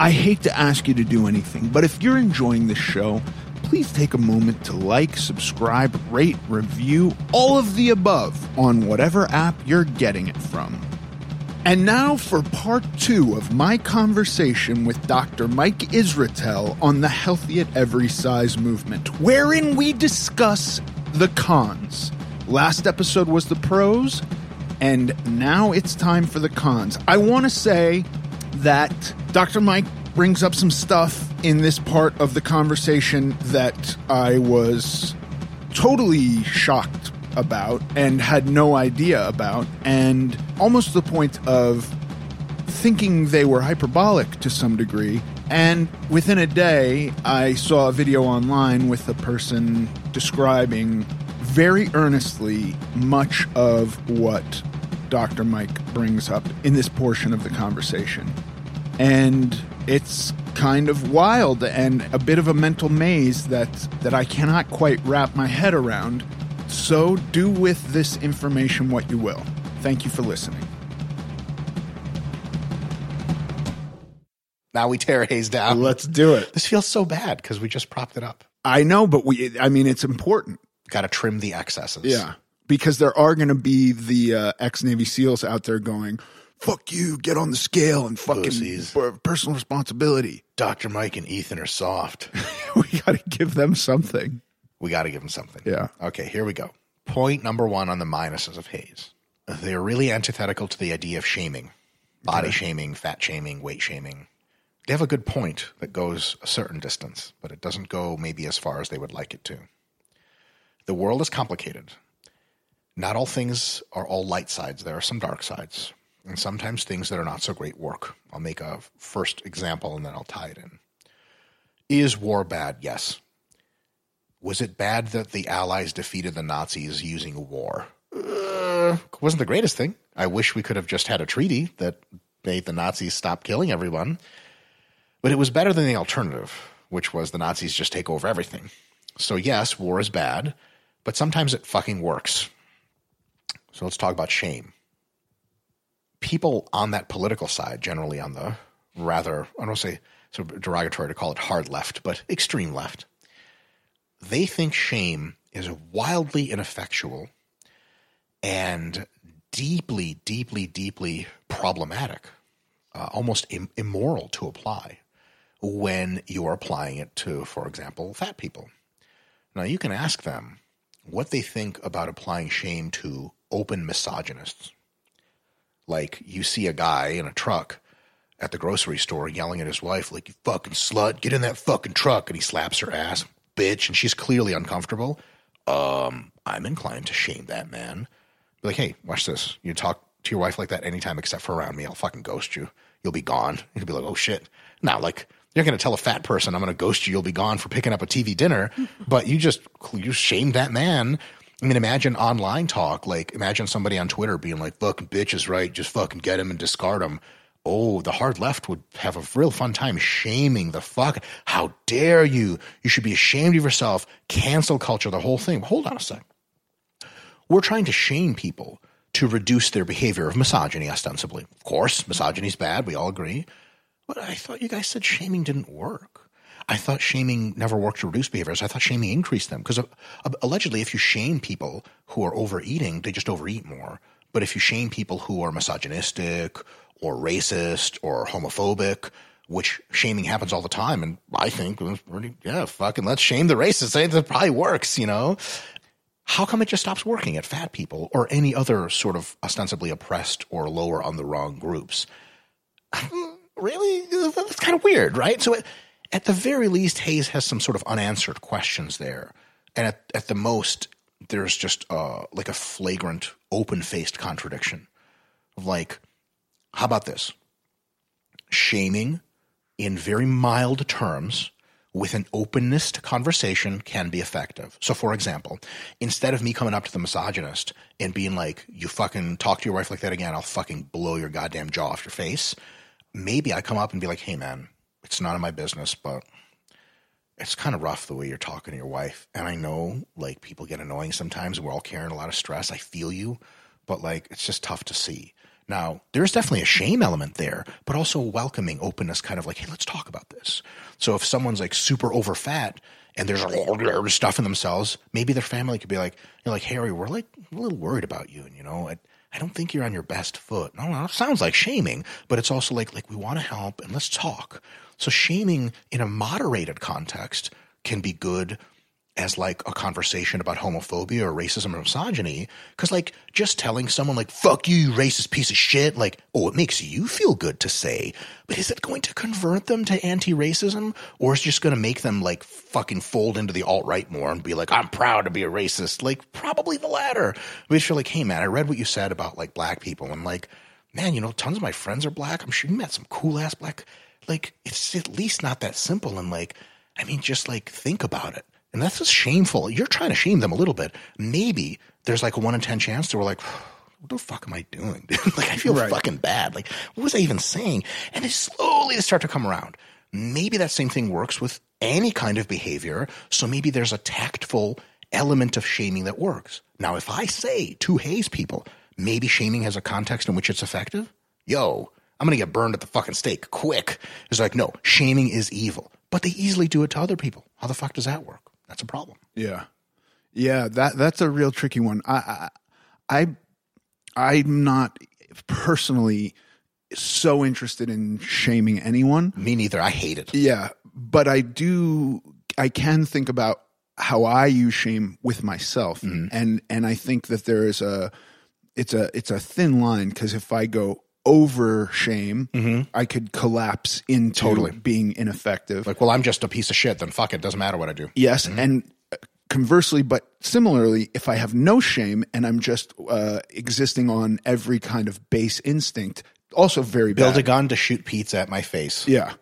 I hate to ask you to do anything, but if you're enjoying this show, please take a moment to like, subscribe, rate, review, all of the above on whatever app you're getting it from. And now for part two of my conversation with Dr. Mike Israetel on the Healthy at Every Size movement, wherein we discuss the cons. Last episode was the pros, and now it's time for the cons. I want to say that Dr. Mike brings up some stuff in this part of the conversation that I was totally shocked about and had no idea about, and almost to the point of thinking they were hyperbolic to some degree. And within a day, I saw a video online with a person describing very earnestly much of what Dr. Mike brings up in this portion of the conversation. And it's kind of wild and a bit of a mental maze that, that I cannot quite wrap my head around. So do with this information what you will. Thank you for listening. Now we tear HAES down. Let's do it. This feels so bad because we just propped it up. I know, but we, I mean, it's important. Got to trim the excesses. Yeah. Because there are going to be the uh, ex Navy SEALs out there going, fuck you, get on the scale and fucking Pussies. per- personal responsibility. Dr. Mike and Ethan are soft. we got to give them something. we got to give them something. Yeah. Okay, here we go. Point number one on the minuses of HAES. They're really antithetical to the idea of shaming, body shaming, fat shaming, weight shaming. They have a good point that goes a certain distance, but it doesn't go maybe as far as they would like it to. The world is complicated. Not all things are all light sides. There are some dark sides, and sometimes things that are not so great work. I'll make a first example and then I'll tie it in. Is war bad? Yes. Was it bad that the Allies defeated the Nazis using war? Uh, wasn't the greatest thing. I wish we could have just had a treaty that made the Nazis stop killing everyone. But it was better than the alternative, which was the Nazis just take over everything. So, yes, war is bad, but sometimes it fucking works. So, let's talk about shame. People on that political side, generally on the rather, I don't say so derogatory to call it hard left, but extreme left, they think shame is wildly ineffectual and deeply, deeply, deeply problematic, uh, almost Im- immoral to apply when you're applying it to, for example, fat people. Now, you can ask them what they think about applying shame to open misogynists. Like, you see a guy in a truck at the grocery store yelling at his wife, like, you fucking slut, get in that fucking truck. And he slaps her ass, bitch, and she's clearly uncomfortable. Um, I'm inclined to shame that man. Be like, hey, watch this. You talk to your wife like that anytime except for around me, I'll fucking ghost you. You'll be gone. You'll be like, oh shit. Now, like, you're going to tell a fat person, I'm going to ghost you. You'll be gone for picking up a TV dinner. but you just, you shamed that man. I mean, imagine online talk. Like, imagine somebody on Twitter being like, fucking bitch is right. Just fucking get him and discard him. Oh, the hard left would have a real fun time shaming the fuck. How dare you? You should be ashamed of yourself. Cancel culture, the whole thing. Hold on a sec. We're trying to shame people to reduce their behavior of misogyny, ostensibly. Of course, misogyny is bad. We all agree. But I thought you guys said shaming didn't work. I thought shaming never worked to reduce behaviors. I thought shaming increased them because uh, allegedly, if you shame people who are overeating, they just overeat more. But if you shame people who are misogynistic or racist or homophobic, which shaming happens all the time, and I think, yeah, fucking let's shame the racists. It probably works, you know. How come it just stops working at fat people or any other sort of ostensibly oppressed or lower on the wrong groups? really? That's kind of weird, right? So, at, at the very least, HAES has some sort of unanswered questions there. And at, at the most, there's just uh, like a flagrant, open faced contradiction of like, how about this? Shaming in very mild terms with an openness to conversation can be effective. So, for example, instead of me coming up to the misogynist and being like, you fucking talk to your wife like that again, I'll fucking blow your goddamn jaw off your face, maybe I come up and be like, hey, man, it's none of my business, but it's kind of rough the way you're talking to your wife. And I know like people get annoying sometimes. We're all carrying a lot of stress. I feel you, but like it's just tough to see. Now, there's definitely a shame element there, but also welcoming openness, kind of like, hey, let's talk about this. So if someone's like super over fat and there's stuff in themselves, maybe their family could be like, you're like, Harry, we're like a little worried about you. And, you know, I, I don't think you're on your best foot. No, no, it sounds like shaming, but it's also like, like we want to help and let's talk. So shaming in a moderated context can be good as like a conversation about homophobia or racism or misogyny. Cause like just telling someone like, fuck you, you racist piece of shit, like, oh, it makes you feel good to say, but is it going to convert them to anti-racism or is it just going to make them like fucking fold into the alt-right more and be like, I'm proud to be a racist? Like probably the latter. But you're like, hey man, I read what you said about like black people and like, man, you know, tons of my friends are black. I'm sure you met some cool ass black. Like it's at least not that simple. And like, I mean, just like think about it and that's just shameful. You're trying to shame them a little bit. Maybe there's like a one in 10 chance that we're like, what the fuck am I doing? like, I feel right. fucking bad. Like, what was I even saying? And it slowly start to come around. Maybe that same thing works with any kind of behavior. So maybe there's a tactful element of shaming that works. Now, if I say to HAES people, maybe shaming has a context in which it's effective, yo, I'm going to get burned at the fucking stake quick. It's like, no, shaming is evil, but they easily do it to other people. How the fuck does that work? That's a problem. Yeah, yeah. That that's a real tricky one. I I, I I'm not personally so interested in shaming anyone. Me neither. I hate it. Yeah, but I do. I can think about how I use shame with myself, mm-hmm. and and I think that there is a it's a it's a thin line because if I go over shame, mm-hmm. I could collapse into totally. being ineffective. Like, well, I'm just a piece of shit. Then fuck it. Doesn't matter what I do. Yes, mm-hmm. and conversely, but similarly, if I have no shame and I'm just uh, existing on every kind of base instinct, also very build bad. a gun to shoot pizza at my face. Yeah.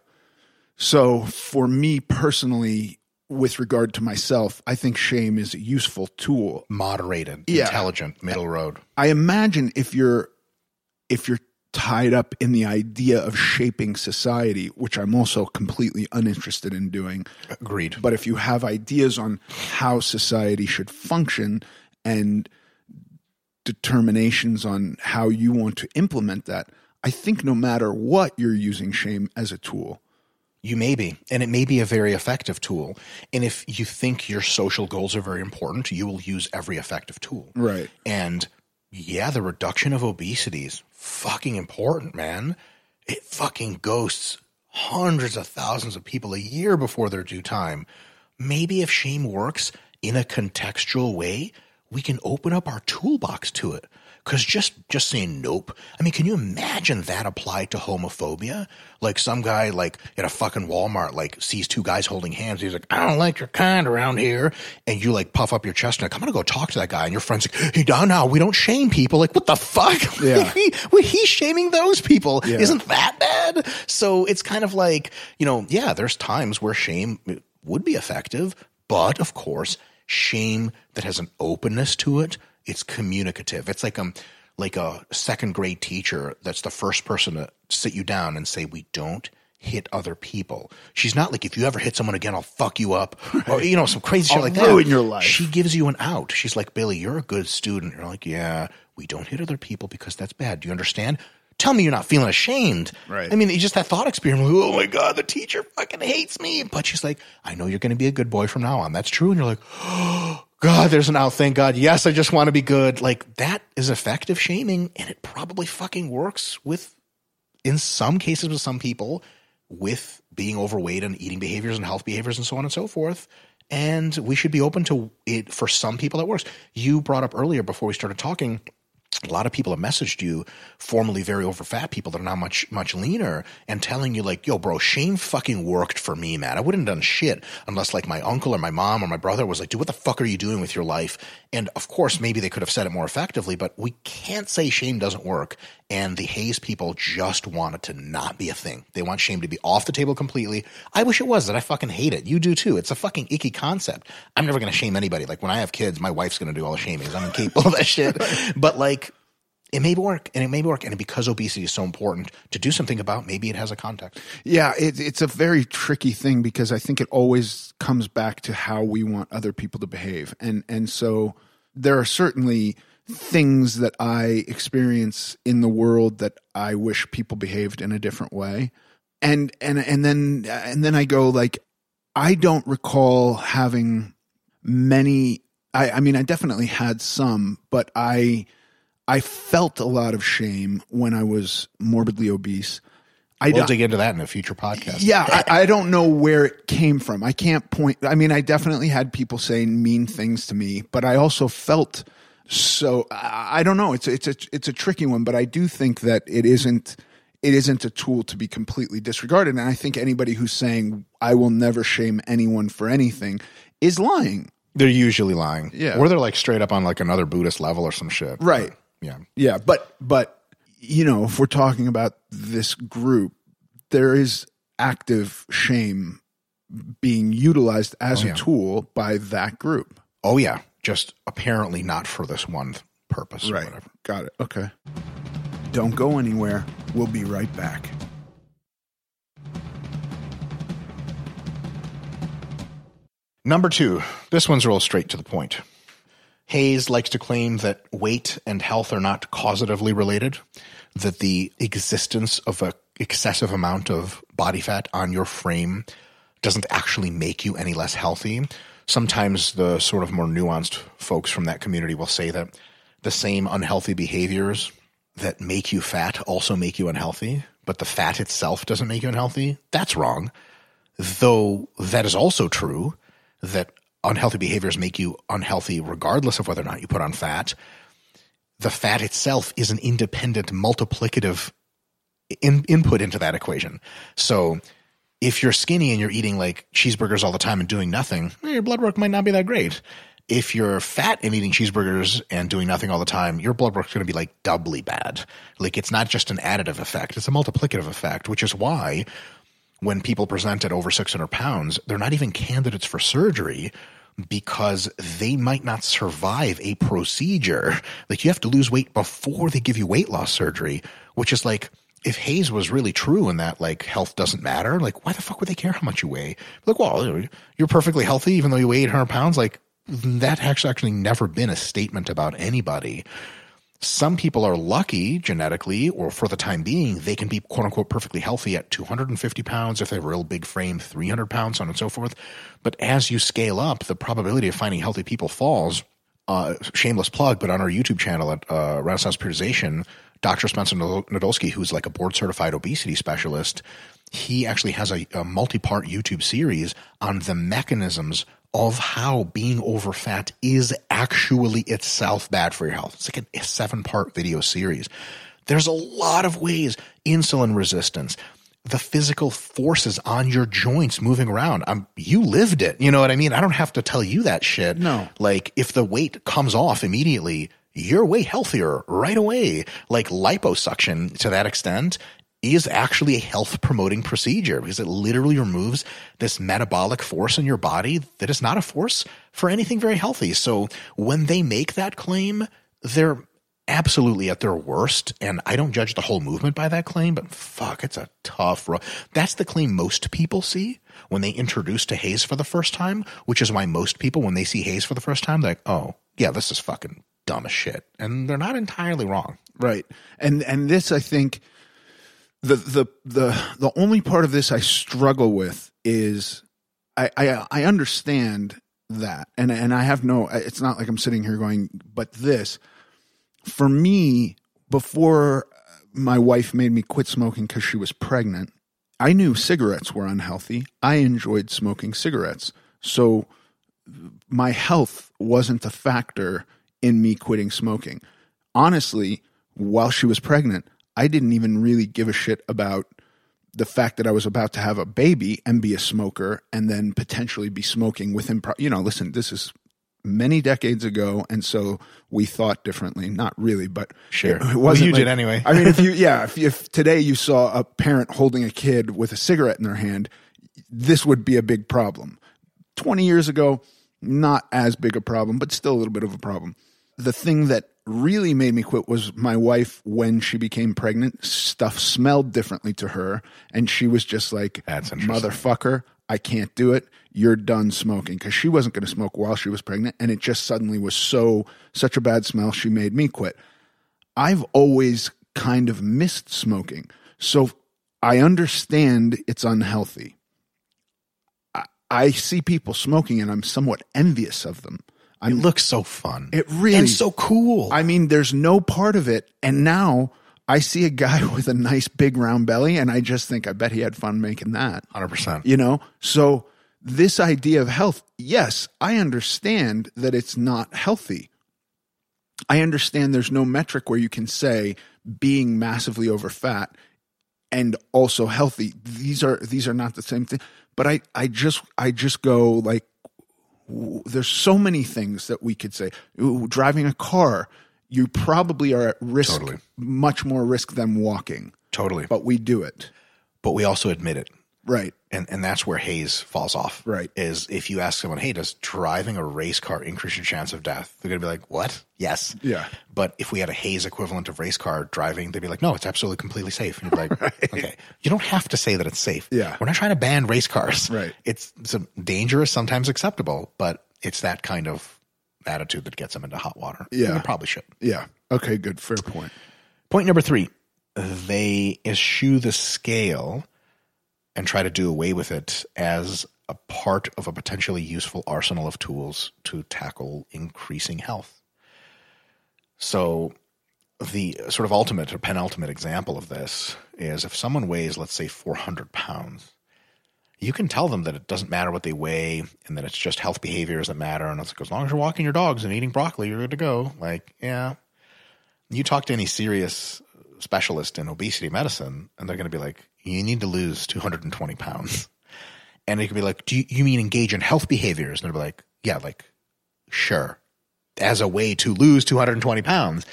So for me personally, with regard to myself, I think shame is a useful tool. Moderated, yeah. intelligent, middle road. I imagine if you're if you're tied up in the idea of shaping society, which I'm also completely uninterested in doing. Agreed. But if you have ideas on how society should function and determinations on how you want to implement that, I think no matter what, you're using shame as a tool. You may be, and it may be a very effective tool. And if you think your social goals are very important, you will use every effective tool. Right. And yeah, the reduction of obesity is fucking important, man. It fucking ghosts hundreds of thousands of people a year before their due time. Maybe if shame works in a contextual way, we can open up our toolbox to it. Because just just saying nope. I mean, can you imagine that applied to homophobia? Like some guy like at a fucking Walmart like sees two guys holding hands. He's like, I don't like your kind around here. And you like puff up your chest and like, I'm gonna go talk to that guy. And your friend's like, Hey, no, no, we don't shame people. Like, what the fuck? Yeah. we, he's shaming those people. Yeah. Isn't that bad? So it's kind of like, you know, yeah, there's times where shame would be effective, but of course, shame that has an openness to it it's communicative. It's like um like a second grade teacher that's the first person to sit you down and say we don't hit other people. She's not like if you ever hit someone again, I'll fuck you up, or you know some crazy shit like that. Ruin your life. She gives you an out. She's like Billy, you're a good student. You're like, yeah, we don't hit other people because that's bad. Do you understand? Tell me you're not feeling ashamed. Right. I mean, it's just that thought experiment. oh my god, the teacher fucking hates me. But she's like, I know you're going to be a good boy from now on. That's true. And you're like, oh, God, there's an out. Thank God. Yes, I just want to be good. Like that is effective shaming, and it probably fucking works with, in some cases, with some people, with being overweight and eating behaviors and health behaviors and so on and so forth. And we should be open to it for some people that works. You brought up earlier before we started talking a lot of people have messaged you, formerly very overfat people that are now much, much leaner and telling you like, yo, bro, shame fucking worked for me, man. I wouldn't have done shit unless like my uncle or my mom or my brother was like, dude, what the fuck are you doing with your life? And of course, maybe they could have said it more effectively, but we can't say shame doesn't work. And the HAES people just want it to not be a thing. They want shame to be off the table completely. I wish it was that I fucking hate it. You do too. It's a fucking icky concept. I'm never going to shame anybody. Like when I have kids, my wife's going to do all the shaming. I'm incapable of that shit. But like, it may work and it may work. And because obesity is so important to do something about, maybe it has a context. Yeah, it, it's a very tricky thing because I think it always comes back to how we want other people to behave. And, and so there are certainly things that I experience in the world that I wish people behaved in a different way. And, and, and then, and then I go like, I don't recall having many, I, I mean, I definitely had some, but I, I felt a lot of shame when I was morbidly obese. I We'll don't- dig into that in a future podcast. yeah, I, I don't know where it came from. I can't point. I mean, I definitely had people saying mean things to me, but I also felt so. I, don't know. It's it's a it's a tricky one, but I do think that it isn't it isn't a tool to be completely disregarded. And I think anybody who's saying I will never shame anyone for anything is lying. They're usually lying. Yeah. Or they're like straight up on like another Buddhist level or some shit. Right. Yeah. Yeah, but but you know, if we're talking about this group, there is active shame being utilized as Oh, yeah. a tool by that group. Oh yeah. Just apparently not for this one purpose or whatever. Got it. Okay. Don't go anywhere. We'll be right back. Number two, this one's real straight to the point. HAES likes to claim that weight and health are not causatively related, that the existence of an excessive amount of body fat on your frame doesn't actually make you any less healthy. Sometimes the sort of more nuanced folks from that community will say that the same unhealthy behaviors that make you fat also make you unhealthy, but the fat itself doesn't make you unhealthy. That's wrong. Though that is also true that unhealthy behaviors make you unhealthy regardless of whether or not you put on fat. The fat itself is an independent multiplicative in, input into that equation. So if you're skinny and you're eating like cheeseburgers all the time and doing nothing your blood work might not be that great if you're fat and eating cheeseburgers and doing nothing all the time, your blood work's going to be like doubly bad. Like it's not just an additive effect; it's a multiplicative effect, which is why when people present at over 600 pounds, they're not even candidates for surgery because they might not survive a procedure. Like you have to lose weight before they give you weight loss surgery, which is like, if HAES was really true in that like health doesn't matter, like why the fuck would they care how much you weigh? Like, well, you're perfectly healthy even though you weigh 800 pounds. Like that has actually never been a statement about anybody some people are lucky genetically or for the time being they can be quote unquote perfectly healthy at 250 pounds if they have a real big frame 300 pounds so on and so forth but as you scale up the probability of finding healthy people falls uh, shameless plug but on our youtube channel at uh, renaissance periodization dr spencer Nadolsky who's like a board certified obesity specialist he actually has a, a multi-part youtube series on the mechanisms of how being over fat is actually itself bad for your health. It's like a seven part video series. There's a lot of ways insulin resistance, the physical forces on your joints moving around. Um, you lived it. You know what I mean? I don't have to tell you that shit. No. Like if the weight comes off immediately, you're way healthier right away. Like liposuction to that extent is actually a health promoting procedure because it literally removes this metabolic force in your body that is not a force for anything very healthy. So when they make that claim, they're absolutely at their worst. And I don't judge the whole movement by that claim, but fuck, it's a tough road. That's the claim most people see when they introduce to HAES for the first time, which is why most people, when they see HAES for the first time, they're like, oh, yeah, this is fucking dumb as shit. And they're not entirely wrong. Right. And and this I think the the the the only part of this I struggle with is I I, I understand that and and I have no it's not like I'm sitting here going but this for me before my wife made me quit smoking cuz she was pregnant I knew cigarettes were unhealthy I enjoyed smoking cigarettes so my health wasn't a factor in me quitting smoking honestly, while she was pregnant, I didn't even really give a shit about the fact that I was about to have a baby and be a smoker and then potentially be smoking within, pro- you know, listen, this is many decades ago. And so we thought differently. Not really, but Sure. it, it Well, wasn't you like- did anyway. I mean, if you, yeah, if, if today you saw a parent holding a kid with a cigarette in their hand, this would be a big problem. 20 years ago, not as big a problem, but still a little bit of a problem. The thing that really made me quit was my wife, when she became pregnant, stuff smelled differently to her. And she was just like, That's motherfucker, I can't do it. You're done smoking. Because she wasn't going to smoke while she was pregnant. And it just suddenly was so, such a bad smell, she made me quit. I've always kind of missed smoking. So I understand it's unhealthy. I, I see people smoking and I'm somewhat envious of them. It I'm, looks so fun. It really- and so cool. I mean, there's no part of it. And now I see a guy with a nice big round belly and I just think, I bet he had fun making that Hundred percent. you know so this idea of health yes i understand that it's not healthy i understand there's no metric where you can say being massively over fat and also healthy these are these are not the same thing but i i just i just go like there's so many things that we could say Ooh, driving a car you probably are at risk Totally. much more risk than walking Totally. But, but we do it But we also admit it. right And and that's where HAES falls off. Right. Is if you ask someone, hey, does driving a race car increase your chance of death? They're gonna be like, What? Yes. Yeah. But if we had a HAES equivalent of race car driving, they'd be like, No, it's absolutely completely safe. And you'd be like, Okay. You don't have to say that it's safe. Yeah. We're not trying to ban race cars. Right. It's it's dangerous, sometimes acceptable, but it's that kind of attitude that gets them into hot water. Yeah. Probably should. yeah okay good fair point. point Point number three, they eschew the scale and try to do away with it as a part of a potentially useful arsenal of tools to tackle increasing health. So, the sort of ultimate or penultimate example of this is if someone weighs, let's say, 400 pounds, you can tell them that it doesn't matter what they weigh and that it's just health behaviors that matter. And it's like, as long as you're walking your dogs and eating broccoli, you're good to go. Like, yeah, you talk to any serious specialist in obesity medicine, and they're going to be like, you need to lose 220 pounds. And they could be like, do you, you mean engage in health behaviors? And they'll be like, yeah, like, sure. As a way to lose 220 pounds.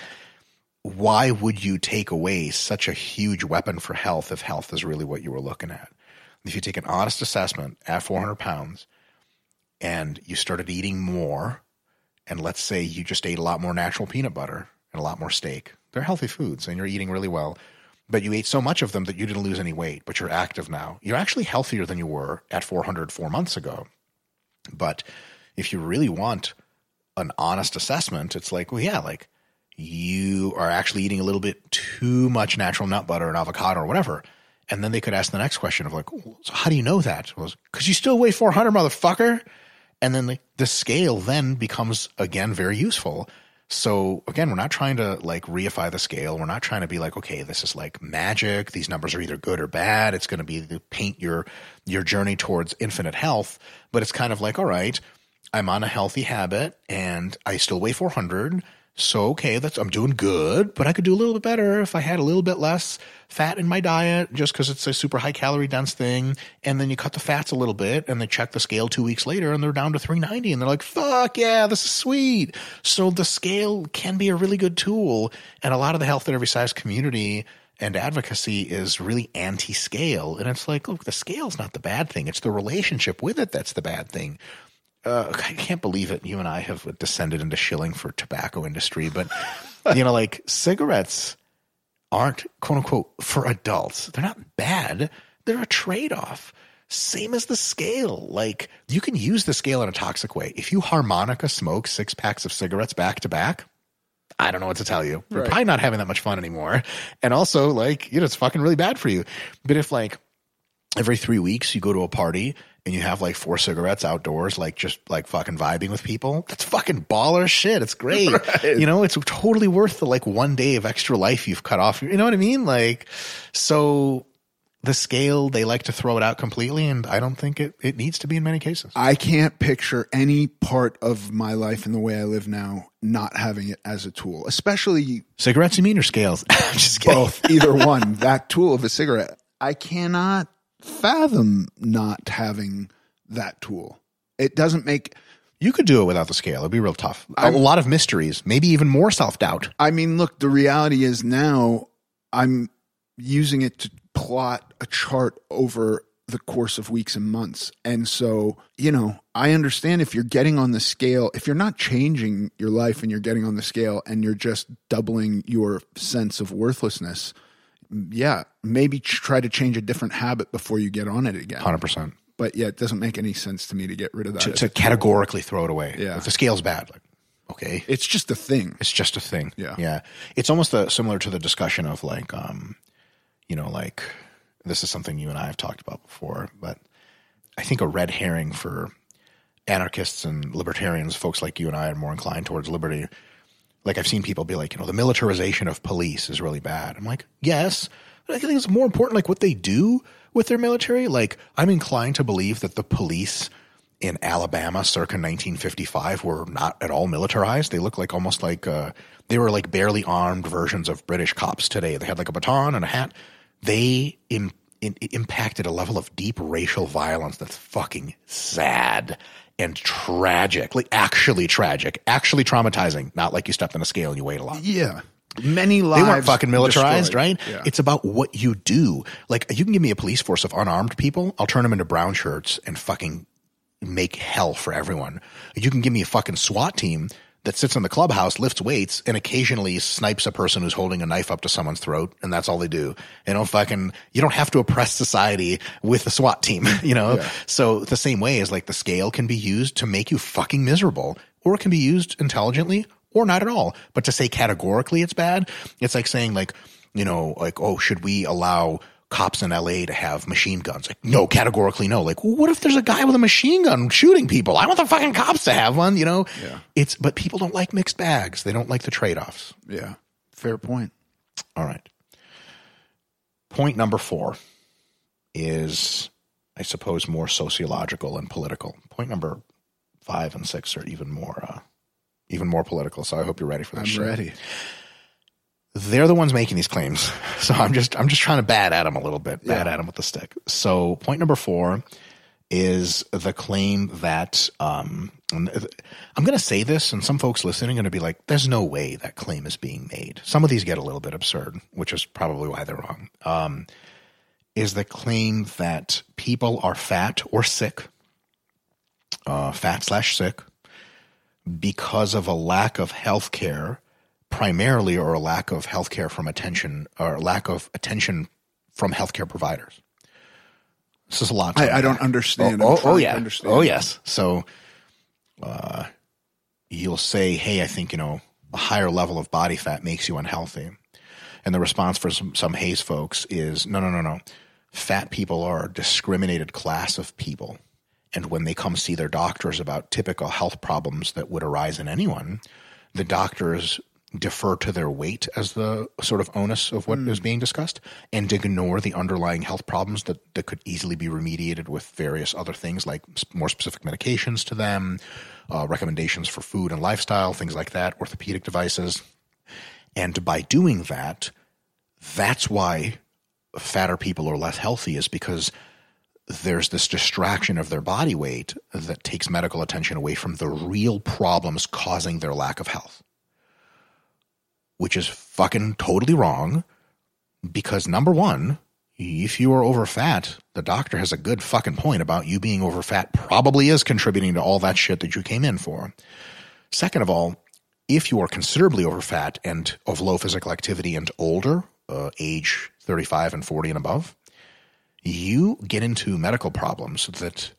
Why would you take away such a huge weapon for health if health is really what you were looking at? If you take an honest assessment at 400 pounds and you started eating more, and let's say you just ate a lot more natural peanut butter and a lot more steak. They're healthy foods and you're eating really well, but you ate so much of them that you didn't lose any weight, but you're active now. You're actually healthier than you were at 400 four months ago. But if you really want an honest assessment, it's like, well, yeah, like you are actually eating a little bit too much natural nut butter and avocado or whatever. And then they could ask the next question of like, "Oh, so how do you know that? Because you still weigh 400, motherfucker. And then the, the scale then becomes again very useful. So again, we're not trying to like reify the scale. We're not trying to be like, okay, this is like magic. These numbers are either good or bad. It's going to be to paint your your journey towards infinite health. But it's kind of like, all right, I'm on a healthy habit and I still weigh 400. So okay, that's I'm doing good, but I could do a little bit better if I had a little bit less fat in my diet, just because it's a super high calorie dense thing. And then you cut the fats a little bit, and they check the scale two weeks later, and they're down to 390, and they're like, "Fuck yeah, this is sweet." So the scale can be a really good tool, and a lot of the health at every size community and advocacy is really anti-scale, and it's like, look, the scale's not the bad thing; it's the relationship with it that's the bad thing uh, I can't believe it. You and I have descended into shilling for tobacco industry, but you know, like cigarettes aren't quote unquote for adults. They're not bad. They're a trade off. Same as the scale. Like you can use the scale in a toxic way. If you harmonica smoke six packs of cigarettes back to back, I don't know what to tell you. You're Right. probably not having that much fun anymore. And also, like, you know, it's fucking really bad for you. But if like every three weeks you go to a party and you have like four cigarettes outdoors, like just like fucking vibing with people, that's fucking baller shit. It's great. You know, it's totally worth the like one day of extra life you've cut off. You know what I mean? Like, so the scale, they like to throw it out completely, and I don't think it, it needs to be in many cases. I can't picture any part of my life and the way I live now not having it as a tool, especially Cigarettes, you mean, or scales? Just both, either one. That tool of a cigarette. I cannot fathom not having that tool. It doesn't make. You could do it without the scale. It'd be real tough. A lot of mysteries, maybe even more self doubt. I mean, look, the reality is now I'm using it to plot a chart over the course of weeks and months. And so, you know, I understand if you're getting on the scale, if you're not changing your life and you're getting on the scale and you're just doubling your sense of worthlessness, yeah, maybe try to change a different habit before you get on it again. 100%. But yeah, it doesn't make any sense to me to get rid of that. To, to categorically throw it away. Yeah. If the scale's bad, like, okay. it's just a thing. It's just a thing. Yeah. Yeah. It's almost the, similar to the discussion of like, um, you know, like this is something you and I have talked about before, but I think a red herring for anarchists and libertarians, folks like you and I are more inclined towards liberty. Like I've seen people be like, you know, the militarization of police is really bad. I'm like, yes, but I think it's more important like what they do with their military. Like I'm inclined to believe that the police in Alabama circa 1955 were not at all militarized. They look like almost like uh, they were like barely armed versions of British cops today. They had like a baton and a hat. They in, impacted a level of deep racial violence that's fucking sad and tragic. Like actually tragic, actually traumatizing. Not like you stepped on a scale and you weighed a lot. Yeah. Many lives. They weren't fucking militarized, destroyed. right? Yeah. It's about what you do. Like you can give me a police force of unarmed people, I'll turn them into brown shirts and fucking make hell for everyone. You can give me a fucking SWAT team that sits in the clubhouse, lifts weights, and occasionally snipes a person who's holding a knife up to someone's throat, and that's all they do. They don't fucking you don't have to oppress society with the SWAT team, you know? So the same way is like the scale can be used to make you fucking miserable, or it can be used intelligently or not at all. But to say categorically it's bad, it's like saying like, you know, like, oh, should we allow cops in LA to have machine guns? Like, no, categorically no. Like, what if there's a guy with a machine gun shooting people? I want the fucking cops to have one, you know? Yeah. It's, but people don't like mixed bags. They don't like the trade offs. yeah. Fair point. All right. Point number four is, I suppose, more sociological and political. Point number five and six are even more, uh, even more political. So I hope you're ready for this. I'm shit. ready. They're the ones making these claims, so I'm just I'm just trying to bat at them a little bit, bat Yeah. at them with the stick. So point number four is the claim that um, I'm going to say this, and some folks listening are going to be like, "There's no way that claim is being made." Some of these get a little bit absurd, which is probably why they're wrong. Um, is the claim that people are fat or sick, uh, fat slash sick, because of a lack of health care, primarily, or a lack of health care from attention, or lack of attention from healthcare providers. This is a lot. to I, I don't understand. Oh, oh, oh, yeah. understand. Oh yes. So, uh, you'll say, "Hey, I think you know a higher level of body fat makes you unhealthy," and the response for some some HAES folks is, "No, no, no, no. Fat people are a discriminated class of people, and when they come see their doctors about typical health problems that would arise in anyone, the doctors." Defer to their weight as the sort of onus of what is being discussed and ignore the underlying health problems that, that could easily be remediated with various other things like more specific medications to them, uh, recommendations for food and lifestyle, things like that, orthopedic devices. And by doing that, that's why fatter people are less healthy, is because there's this distraction of their body weight that takes medical attention away from the real problems causing their lack of health which is fucking totally wrong because number one, if you are over fat, the doctor has a good fucking point about you being over fat probably is contributing to all that shit that you came in for. Second of all, if you are considerably over fat and of low physical activity and older, uh, age 35 and 40 and above, you get into medical problems that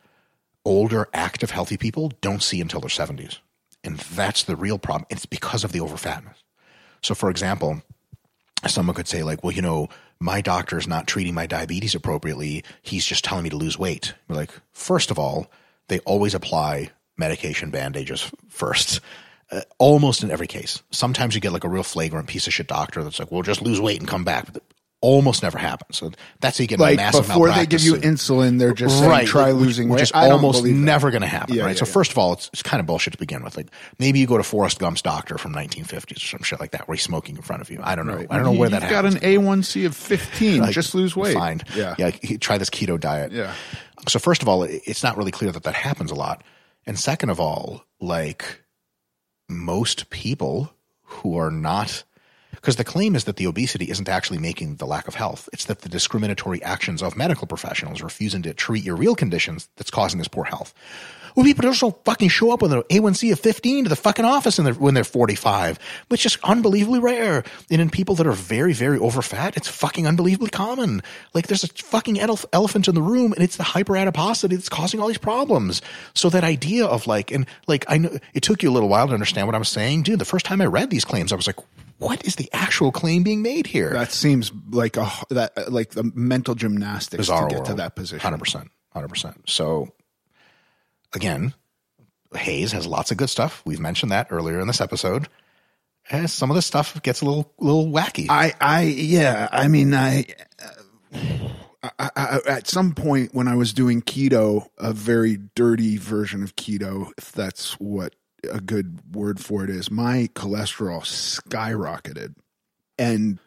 older, active, healthy people don't see until their 70s. And that's the real problem. It's because of the overfatness. So, for example, someone could say, like, well, you know, my doctor's not treating my diabetes appropriately. He's just telling me to lose weight. We're like, first of all, they always apply medication bandages first. Uh, almost in every case. Sometimes you get like a real flagrant piece of shit doctor that's like, well, just lose weight and come back. Almost never happens. So that's how you get Like massive before they give you insulin, they're just saying try which- losing which weight. is I almost never going to happen, Yeah, right? yeah, so yeah. first of all, it's, it's kind of bullshit to begin with. Like maybe you go to Forrest Gump's doctor from 1950s or some shit like that, where he's smoking in front of you. I don't know. I don't know where that You've got happens. an A1C of 15. Like, just lose weight. Fine. Yeah. Yeah. Try this keto diet. Yeah. So first of all, it's not really clear that that happens a lot, and second of all, like most people who are not because the claim is that the obesity isn't actually making the lack of health. It's that the discriminatory actions of medical professionals refusing to treat your real conditions that's causing this poor health. Well, people just don't fucking show up with an A1C of 15 to the fucking office when they're 45, which is unbelievably rare. And in people that are very, very overfat, it's fucking unbelievably common. Like there's a fucking elef- elephant in the room and it's the hyperadiposity that's causing all these problems. So that idea of like, and like, I know it took you a little while to understand what I'm saying. Dude, the first time I read these claims, I was like, what is the actual claim being made here? That seems like a that like the mental gymnastics bizarre to get to that position. Hundred percent, hundred percent. So again, HAES has lots of good stuff. We've mentioned that earlier in this episode. And some of the stuff gets a little little wacky. I, I, yeah. I mean, I, uh, I, I, at some point when I was doing keto, a very dirty version of keto, if that's what a good word for it is, my cholesterol skyrocketed, and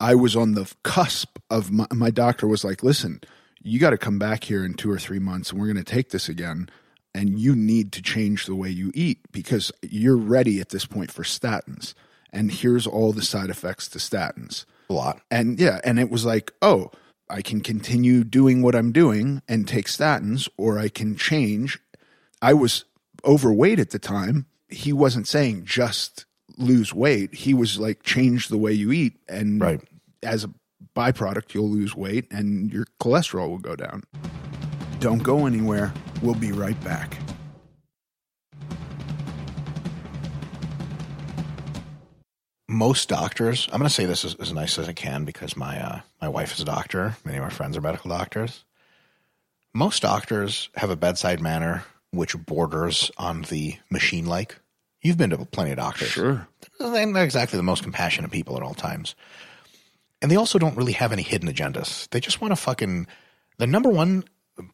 I was on the cusp of my, my doctor was like, "Listen, you got to come back here in two or three months, and we're going to take this again." And you need to change the way you eat because you're ready at this point for statins. And here's all the side effects to statins. a lot. And yeah, and it was like, oh, I can continue doing what I'm doing and take statins, or I can change. I was overweight at the time. He wasn't saying just lose weight. He was like, change the way you eat. And Right. as a byproduct, you'll lose weight and your cholesterol will go down. Don't go anywhere. We'll be right back. Most doctors, I'm going to say this as, as nice as I can because my uh, my wife is a doctor. Many of my friends are medical doctors. Most doctors have a bedside manner which borders on the machine like. You've been to plenty of doctors. Sure. they're not exactly the most compassionate people at all times. And they also don't really have any hidden agendas. They just want to fucking. The number one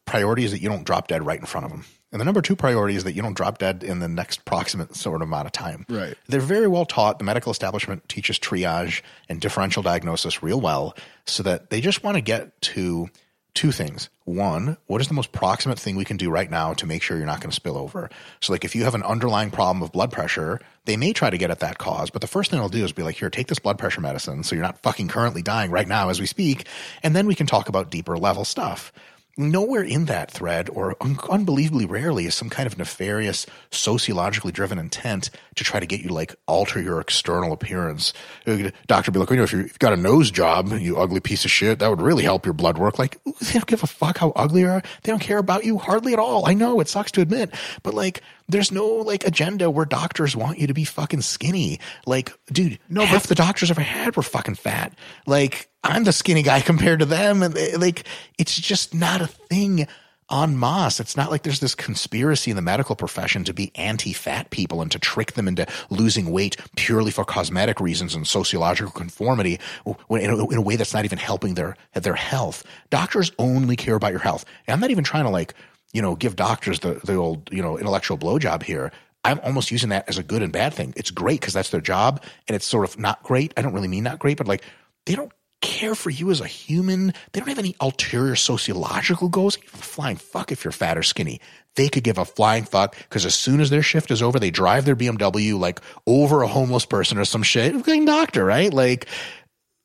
priority is that you don't drop dead right in front of them. And the number two priority is that you don't drop dead in the next proximate sort of amount of time. Right. They're very well taught. The medical establishment teaches triage and differential diagnosis real well so that they just want to get to two things. One, what is the most proximate thing we can do right now to make sure you're not going to spill over? So, like, if you have an underlying problem of blood pressure, they may try to get at that cause, but the first thing they'll do is be like, here, take this blood pressure medicine so you're not fucking currently dying right now as we speak. And then we can talk about deeper level stuff. Nowhere in that thread, or un- unbelievably rarely, is some kind of nefarious, sociologically driven intent to try to get you like alter your external appearance. Uh, Doctor be like, you know, if you- if you've got a nose job, you ugly piece of shit, that would really help your blood work. Like, they don't give a fuck how ugly you are. They don't care about you hardly at all. I know it sucks to admit, but like, there's no like agenda where doctors want you to be fucking skinny. Like, dude, no, half the doctors I've ever had were fucking fat. Like, I'm the skinny guy compared to them. And they- like, it's just not a thing en masse. It's not like there's this conspiracy in the medical profession to be anti-fat people and to trick them into losing weight purely for cosmetic reasons and sociological conformity in a, in a way that's not even helping their their health. Doctors only care about your health. And I'm not even trying to like, you know, give doctors the the old, you know, intellectual blowjob here. I'm almost using that as a good and bad thing. It's great because that's their job, and it's sort of not great. I don't really mean not great, but like they don't care for you as a human. They don't have any ulterior sociological goals. Flying fuck if you're fat or skinny. They could give a flying fuck because as soon as their shift is over, they drive their BMW like over a homeless person or some shit. Fucking doctor, right? Like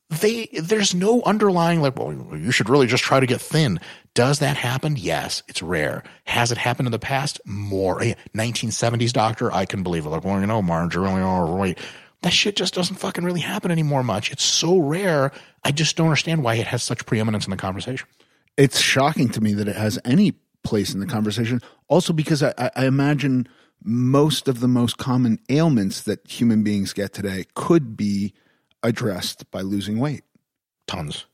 they there's no underlying like well you should really just try to get thin does that happen? Yes. It's rare. Has it happened in the past? More. Eh, 1970s doctor? I can believe it. Like well you know marge you're really overweight that shit just doesn't fucking really happen anymore much. It's so rare. I just don't understand why it has such preeminence in the conversation. It's shocking to me that it has any place in the conversation. Also, because I- I imagine most of the most common ailments that human beings get today could be addressed by losing weight. tons.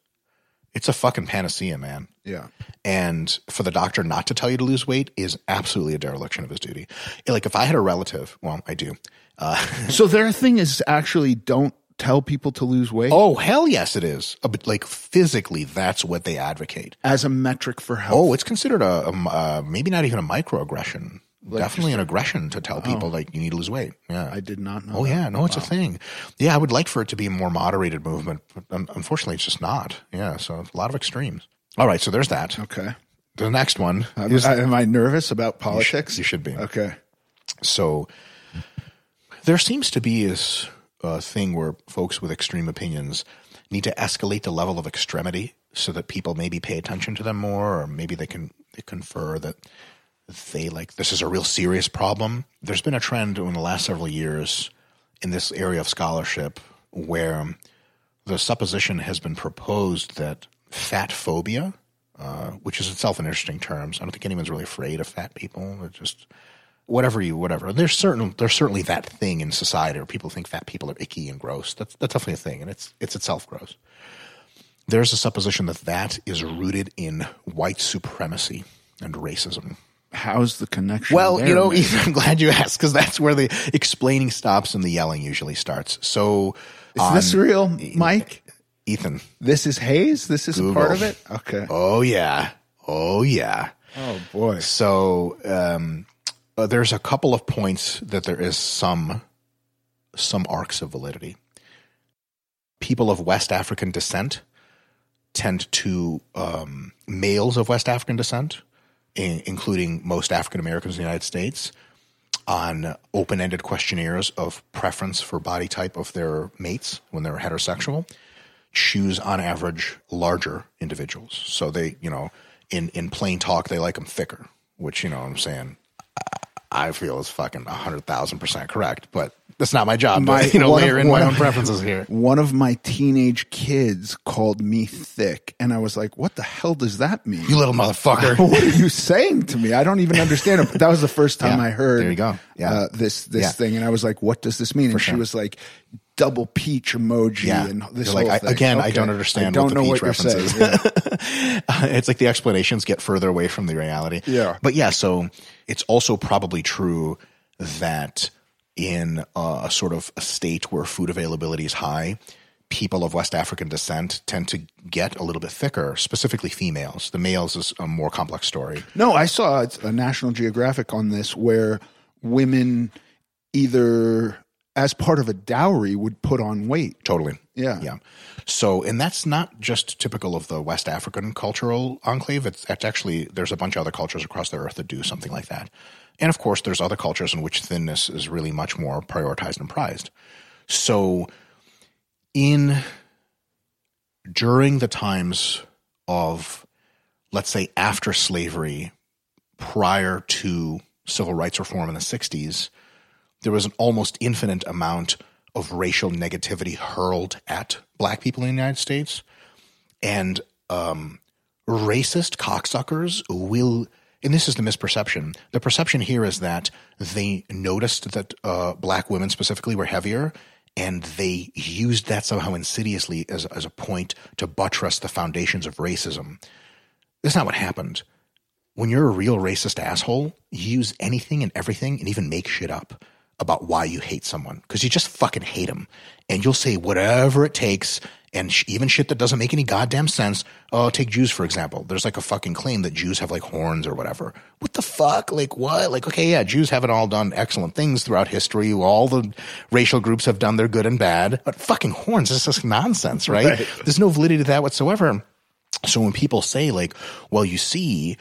It's a fucking panacea man Yeah. and for the doctor not to tell you to lose weight is absolutely a dereliction of his duty like if i had a relative well i do uh, So their thing is actually don't tell people to lose weight Oh, hell yes, it is. Uh, But like physically, that's what they advocate. as a metric for health? Oh, it's considered a, a uh, maybe not even a microaggression. Definitely an aggression to tell people like you need to lose weight. Yeah. I did not know. Oh that. yeah, no, it's a thing. Yeah, I would like for it to be a more moderated movement, but unfortunately, it's just not. Yeah, so a lot of extremes. All right, so there's that. Okay. The next one Am, is I- am I nervous about politics? you should be. Okay. so. There seems to be this uh, thing where folks with extreme opinions need to escalate the level of extremity so that people maybe pay attention to them more, or maybe they can they confer that they like this is a real serious problem. There's been a trend in the last several years in this area of scholarship where the supposition has been proposed that fat phobia, uh, which is itself an interesting term, so I don't think anyone's really afraid of fat people. They're just whatever you whatever. There's certain there's certainly that thing in society where people think fat people are icky and gross. That's that's definitely a thing, and it's it's itself gross. There's a supposition that that is rooted in white supremacy and racism. How's the connection? Well, there, you know. Ethan, I'm glad you asked because that's where the explaining stops and the yelling usually starts. So, is this real, Mike? Ethan, This is HAES. This is a part of it. Okay. oh yeah, oh yeah. Oh boy. So um, uh, there's a couple of points that there is some some arcs of validity. People of West African descent tend to um, males of West African descent, in, including most African Americans in the United States, on open ended questionnaires of preference for body type of their mates when they're heterosexual, choose on average larger individuals. So they, you know, in, in plain talk, they like them thicker, which, you know what I'm saying, I feel is fucking 100,000% correct, but that's not my job. My- you know, one of- layer in my of- own preferences here. One of my teenage kids called me thick, and I was like, "What the hell does that mean?" You little motherfucker. what are you saying to me? I don't even understand it. But that was the first time Yeah, I heard there you go. Yeah. uh, this this Yeah. thing, and I was like, "What does this mean?" And she sure. was like, "Double peach emoji," Yeah. and this like, I- again, I don't understand I don't what the know peach what you're reference saying. is. Yeah. it's like the explanations get further away from the reality. Yeah. But yeah, so it's also probably true that in a sort of a state where food availability is high, people of West African descent tend to get a little bit thicker, specifically females. The males is a more complex story. No, I saw it's a National Geographic on this where women either as part of a dowry would put on weight. Totally. Yeah. Yeah. So, and that's not just typical of the West African cultural enclave. It's, it's actually, there's a bunch of other cultures across the earth that do something like that. And of course, there's other cultures in which thinness is really much more prioritized and prized. So, in during the times of, let's say, after slavery, prior to civil rights reform in the 60s, there was an almost infinite amount of racial negativity hurled at black people in the United States. And um, racist cocksuckers will, and this is the misperception. The perception here is that they noticed that uh, black women specifically were heavier, and they used that somehow insidiously as, as a point to buttress the foundations of racism. That's not what happened. When you're a real racist asshole, you use anything and everything and even make shit up about why you hate someone because you just fucking hate them. And you'll say whatever it takes and sh- even shit that doesn't make any goddamn sense. Oh, take Jews, for example. There's like a fucking claim that Jews have like horns or whatever. What the fuck? Like what? Like, okay, yeah, Jews haven't all done excellent things throughout history. All the racial groups have done their good and bad. But fucking horns is just nonsense, right? Right. There's no validity to that whatsoever. So when people say like, well, you see,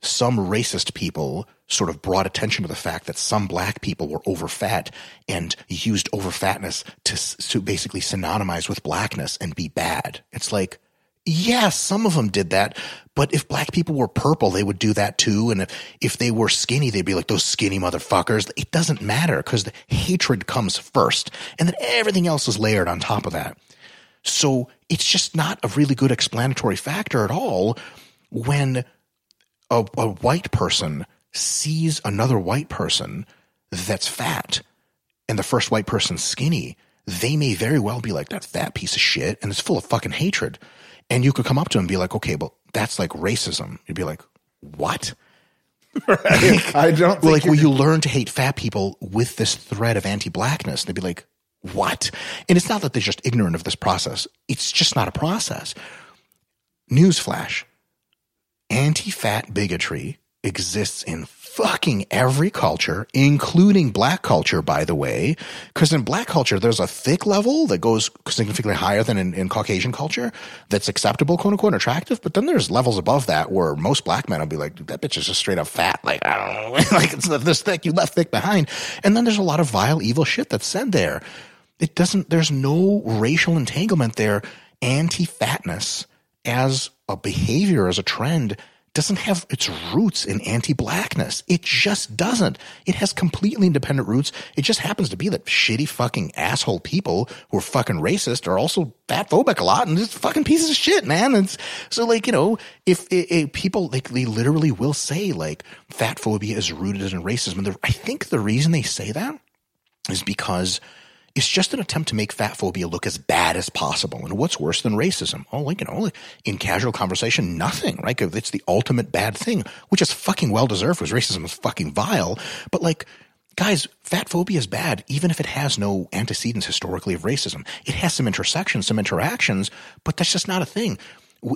some racist people sort of brought attention to the fact that some black people were overfat and used overfatness to, to basically synonymize with blackness and be bad. It's like, yeah, some of them did that, but if black people were purple, they would do that too. And if, if they were skinny, they'd be like those skinny motherfuckers. It doesn't matter because the hatred comes first and then everything else is layered on top of that. So it's just not a really good explanatory factor at all when a, a white person sees another white person that's fat and the first white person's skinny, they may very well be like, that fat piece of shit. And it's full of fucking hatred. And you could come up to him and be like, okay, but that's like racism. You'd be like, what? I don't like, will you learn to hate fat people with this thread of anti blackness? They'd be like, what? And it's not that they're just ignorant of this process. It's just not a process. Newsflash. Anti-fat bigotry exists in fucking every culture, including black culture, by the way. Because in black culture, there's a thick level that goes significantly higher than in, in, Caucasian culture that's acceptable, quote unquote, attractive. But then there's levels above that where most black men will be like, that bitch is just straight up fat. Like, I don't know. like, it's this thick, you left thick behind. And then there's a lot of vile, evil shit that's said there. It doesn't, there's no racial entanglement there. Anti fatness as a behavior, as a trend, doesn't have its roots in anti-blackness. It just doesn't. It has completely independent roots. It just happens to be that shitty fucking asshole people who are fucking racist are also fat phobic a lot and just fucking pieces of shit, man. And so like, you know, if, if people like they literally will say like fat phobia is rooted in racism. And I think the reason they say that is because it's just an attempt to make fat phobia look as bad as possible. And what's worse than racism? Oh, like, you know, in casual conversation, nothing, right? It's the ultimate bad thing, which is fucking well deserved because racism is fucking vile. But like, guys, fat phobia is bad, even if it has no antecedents historically of racism. It has some intersections, some interactions, but that's just not a thing.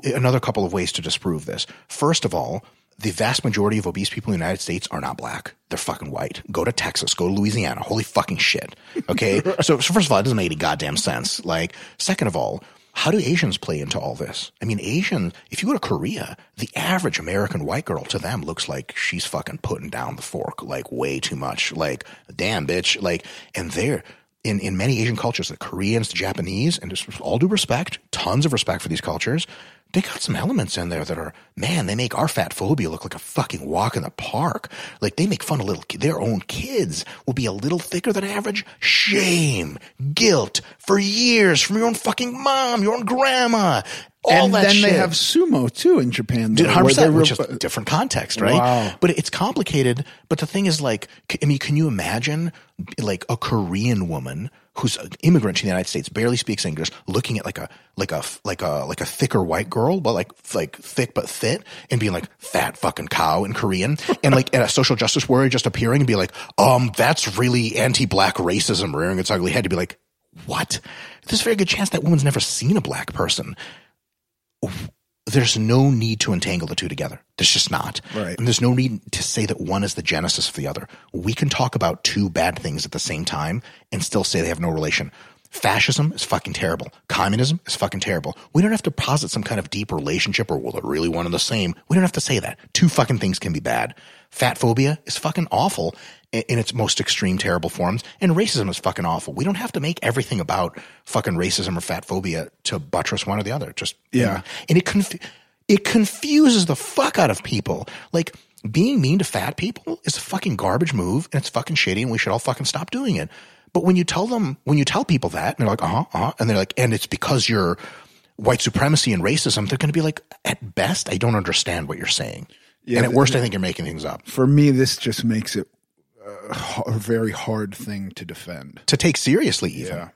Another couple of ways to disprove this. First of all, the vast majority of obese people in the United States are not black. They're fucking white. Go to Texas, go to Louisiana. Holy fucking shit. Okay. so, so first of all, it doesn't make any goddamn sense. Like, second of all, how do Asians play into all this? I mean, Asian, if you go to Korea, the average American white girl to them looks like she's fucking putting down the fork, like way too much. Like, damn, bitch. Like, and they're, in, in many Asian cultures, the Koreans, the Japanese, and just all due respect, tons of respect for these cultures, they got some elements in there that are, man, they make our fat phobia look like a fucking walk in the park. Like they make fun of little, their own kids will be a little thicker than average. Shame, guilt for years from your own fucking mom, your own grandma. All and then shit. they have sumo too in Japan. though, Dude, where 100%, they is a different context, right? Wow. But it's complicated. But the thing is, like, I mean, can you imagine, like, a Korean woman who's an immigrant to the United States, barely speaks English, looking at like a like a like a like a thicker white girl, but like like thick but fit, and being like fat fucking cow in Korean, and like at a social justice warrior just appearing and be like, um, that's really anti-black racism rearing its ugly head to be like, what? There's a very good chance that woman's never seen a black person there's no need to entangle the two together. There's just not. Right. And there's no need to say that one is the genesis of the other. We can talk about two bad things at the same time and still say they have no relation. Fascism is fucking terrible. Communism is fucking terrible. We don't have to posit some kind of deep relationship or, well, they're really one and the same. We don't have to say that. Two fucking things can be bad. Fat phobia is fucking awful in its most extreme, terrible forms. And racism is fucking awful. We don't have to make everything about fucking racism or fat phobia to buttress one or the other. Just, Yeah. And it conf- it confuses the fuck out of people. Like, being mean to fat people is a fucking garbage move and it's fucking shitty and we should all fucking stop doing it. But when you tell them, when you tell people that, and they're like, uh huh, uh huh, and they're like, and it's because you're white supremacy and racism, they're going to be like, at best, I don't understand what you're saying. Yeah, and at worst, I think you're making things up. For me, this just makes it a very hard thing to defend. To take seriously, even. Yeah.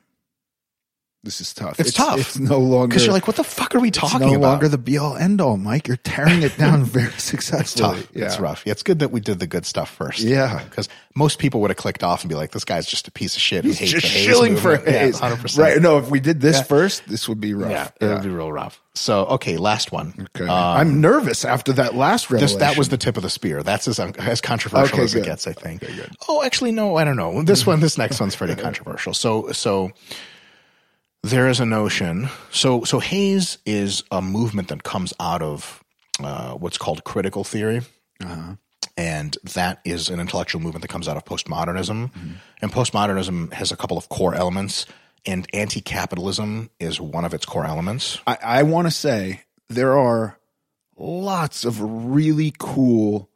This is tough. It's tough. It's no longer Because you're like, what the fuck are we talking no about? No longer the be all end all, Mike. You're tearing it down very It's successfully. tough. Yeah. It's rough. Yeah, it's good that we did the good stuff first. Yeah. Because most people would have clicked off and be like, this guy's just a piece of shit. He's just HAES shilling for movement. Yeah, HAES. 100%. Right. No, if we did this Yeah. first, this would be rough. Yeah, it would be real rough. So, okay, last one. Okay. I'm nervous after that last Um, This, that was the tip of the spear. That's as, as controversial Okay, as it gets, I think. Oh, actually, no, I don't know. This one, this next one's pretty controversial. So, so there is a notion. So, so HAES is a movement that comes out of uh, what's called critical theory. And that is an intellectual movement that comes out of postmodernism. And postmodernism has a couple of core elements, and anti capitalism is one of its core elements. I, I want to say there are lots of really cool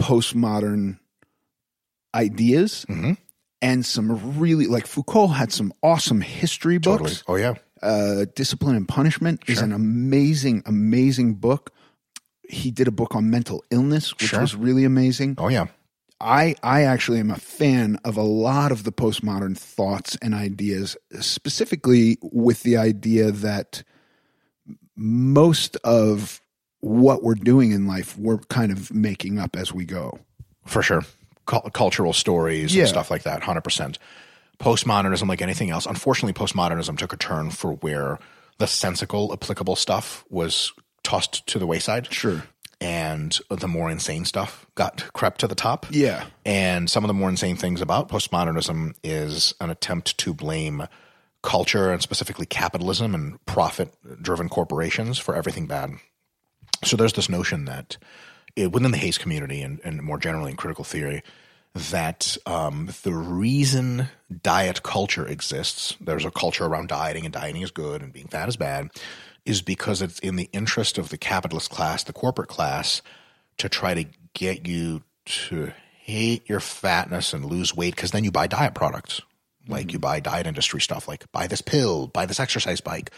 postmodern ideas Mm-hmm. And some really like Foucault had some awesome history books. Oh, yeah. Uh, Discipline and Punishment is an amazing, amazing book. He did a book on mental illness, which Sure. was really amazing. Oh, yeah. I I actually am a fan of a lot of the postmodern thoughts and ideas, specifically with the idea that most of what we're doing in life we're kind of making up as we go. for sure. Cul- cultural stories Yeah. and stuff like that, hundred percent. postmodernism, like anything else, unfortunately, postmodernism took a turn for where the sensical, applicable stuff was tossed to the wayside. Sure. And the more insane stuff got crept to the top. Yeah. And some of the more insane things about postmodernism is an attempt to blame culture and specifically capitalism and profit driven corporations for everything bad. So there's this notion that it, within the HAES community and, and more generally in critical theory, that um, the reason diet culture exists, there's a culture around dieting and dieting is good and being fat is bad, is because it's in the interest of the capitalist class, the corporate class, to try to get you to hate your fatness and lose weight because then you buy diet products. Like you mm-hmm. buy diet industry stuff, like buy this pill, buy this exercise bike.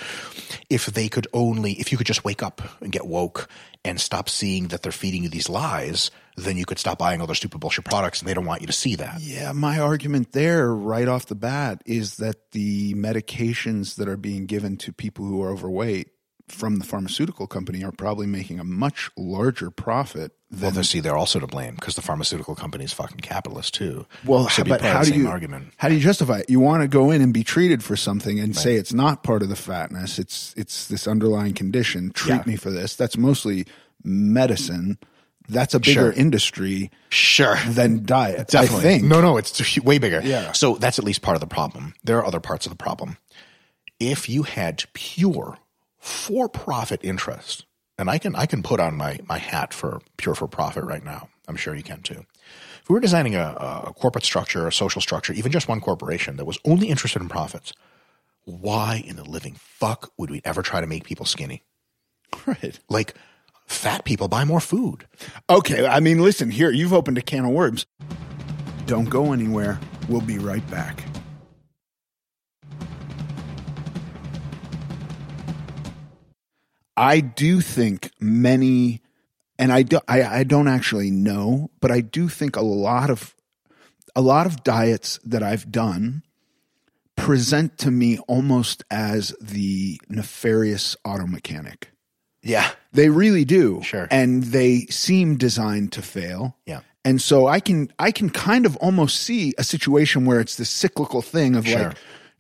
If they could only, if you could just wake up and get woke and stop seeing that they're feeding you these lies, then you could stop buying all their stupid bullshit products and they don't want you to see that. Yeah, my argument there right off the bat is that the medications that are being given to people who are overweight from the pharmaceutical company are probably making a much larger profit Well, than they see they're also to blame because the pharmaceutical company is fucking capitalist too. Well, so but how do you argument? how do you justify it? You want to go in and be treated for something and say it's not part of the fatness. It's it's this underlying condition. Treat Yeah. me for this. That's mostly medicine. That's a bigger Sure. industry Sure. than diet. Definitely. No, no, it's way bigger. Yeah. So that's at least part of the problem. There are other parts of the problem. If you had pure for-profit interest, and I can I can put on my my hat for pure for profit right now. I'm sure you can too. If we were designing a, a corporate structure, a social structure, even just one corporation that was only interested in profits, why in the living fuck would we ever try to make people skinny? Right. Like fat people buy more food. Okay. I mean, listen here. You've opened a can of worms. Don't go anywhere. We'll be right back. I do think many, and I, do, I, I don't actually know, but I do think a lot of a lot of diets that I've done present to me almost as the nefarious auto mechanic. Yeah. They really do. Sure. And they seem designed to fail. Yeah. And so I can I can kind of almost see a situation where it's this cyclical thing of Sure. like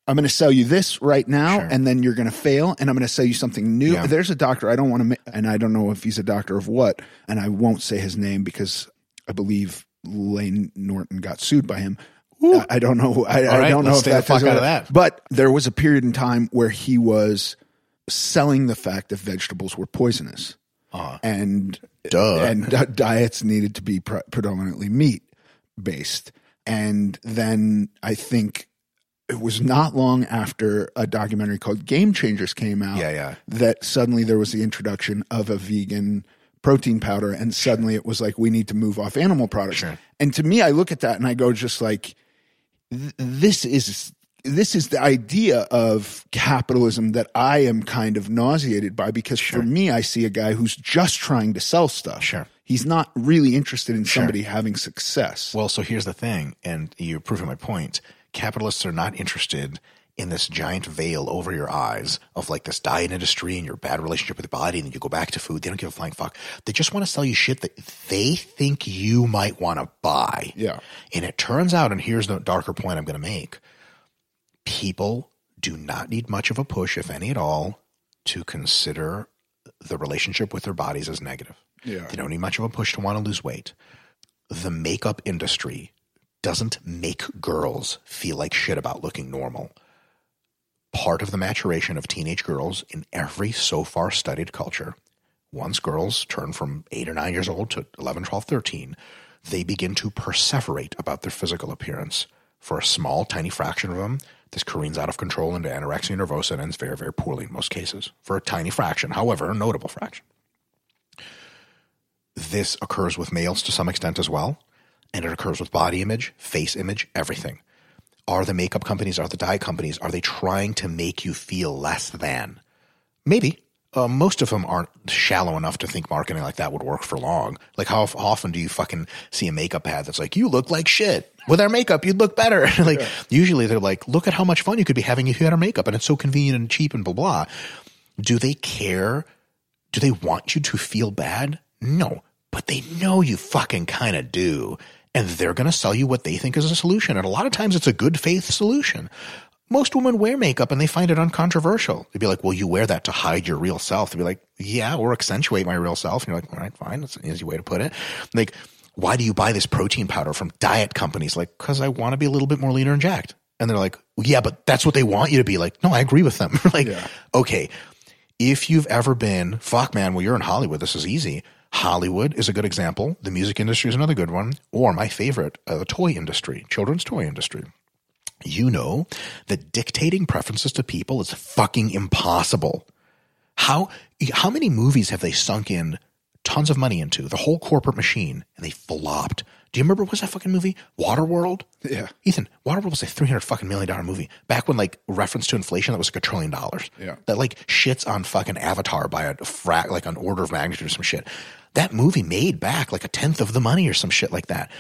I'm going to sell you this right now Sure. and then you're going to fail and I'm going to sell you something new. Yeah. There's a doctor I don't want to ma- and I don't know if he's a doctor of what and I won't say his name because I believe Lane Norton got sued by him. I I don't know. I, I don't know if that's fuck out of that. But there was a period in time where he was selling the fact that vegetables were poisonous, uh-huh. and Duh. and di- diets needed to be pre- predominantly meat based. And then I think it was not long after a documentary called Game Changers came out. Yeah, yeah. That suddenly there was the introduction of a vegan protein powder, and suddenly it was like we need to move off animal products. Sure. And to me, I look at that and I go, just like this is this is the idea of capitalism that I am kind of nauseated by because for me, I see a guy who's just trying to sell stuff. Sure. He's not really interested in somebody having success. Well, so here's the thing, and you're proving my point. Capitalists are not interested in this giant veil over your eyes of like this diet industry and your bad relationship with your body, and then you go back to food. They don't give a flying fuck. They just want to sell you shit that they think you might want to buy. Yeah. And it turns out, and here's the darker point I'm going to make people do not need much of a push, if any at all, to consider the relationship with their bodies as negative. Yeah. They don't need much of a push to want to lose weight. The makeup industry doesn't make girls feel like shit about looking normal. Part of the maturation of teenage girls in every so far studied culture, once girls turn from 8 or 9 years old to 11, 12, 13, they begin to perseverate about their physical appearance. For a small, tiny fraction of them, this careens out of control into anorexia nervosa and ends very, very poorly in most cases. For a tiny fraction, however, a notable fraction. This occurs with males to some extent as well, and it occurs with body image, face image, everything. Are the makeup companies, are the diet companies, are they trying to make you feel less than? Maybe. Uh, most of them aren't shallow enough to think marketing like that would work for long. Like, how often do you fucking see a makeup ad that's like, you look like shit. With our makeup, you'd look better. like, usually they're like, look at how much fun you could be having if you had our makeup, and it's so convenient and cheap and blah, blah. Do they care? Do they want you to feel bad? No, but they know you fucking kind of do. And they're going to sell you what they think is a solution. And a lot of times it's a good faith solution. Most women wear makeup and they find it uncontroversial. They'd be like, well, you wear that to hide your real self. They'd be like, yeah, or accentuate my real self. And you're like, all right, fine. That's an easy way to put it. Like, why do you buy this protein powder from diet companies? Like, cause I want to be a little bit more leaner and jacked. And they're like, yeah, but that's what they want you to be. Like, no, I agree with them. like, Yeah. okay, if you've ever been, fuck man, well, you're in Hollywood. This is easy. Hollywood is a good example. The music industry is another good one. Or my favorite, uh, the toy industry, children's toy industry. You know that dictating preferences to people is fucking impossible. How how many movies have they sunk in tons of money into the whole corporate machine and they flopped? Do you remember what was that fucking movie Waterworld? Yeah. Ethan, Waterworld was a three hundred fucking million dollar movie back when like reference to inflation that was like a trillion dollars. Yeah. that like shits on fucking Avatar by a frac like an order of magnitude or some shit. That movie made back like a tenth of the money or some shit like that.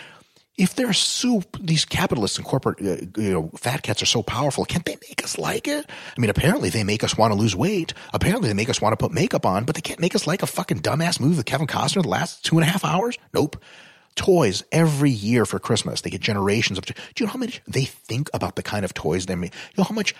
If they're soup, these capitalists and corporate, uh, you know, fat cats are so powerful. Can't they make us like it? I mean, apparently they make us want to lose weight. Apparently they make us want to put makeup on, but they can't make us like a fucking dumbass movie with Kevin Costner the last two and a half hours. Nope. Toys every year for Christmas. They get generations of. Do you know how much they think about the kind of toys they make? You know how much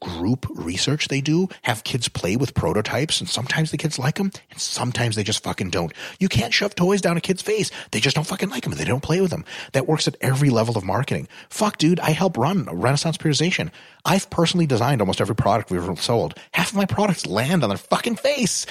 group research they do? Have kids play with prototypes, and sometimes the kids like them, and sometimes they just fucking don't. You can't shove toys down a kid's face. They just don't fucking like them. They don't play with them. That works at every level of marketing. Fuck, dude. I help run Renaissance Periodization. I've personally designed almost every product we've ever sold. Half of my products land on their fucking face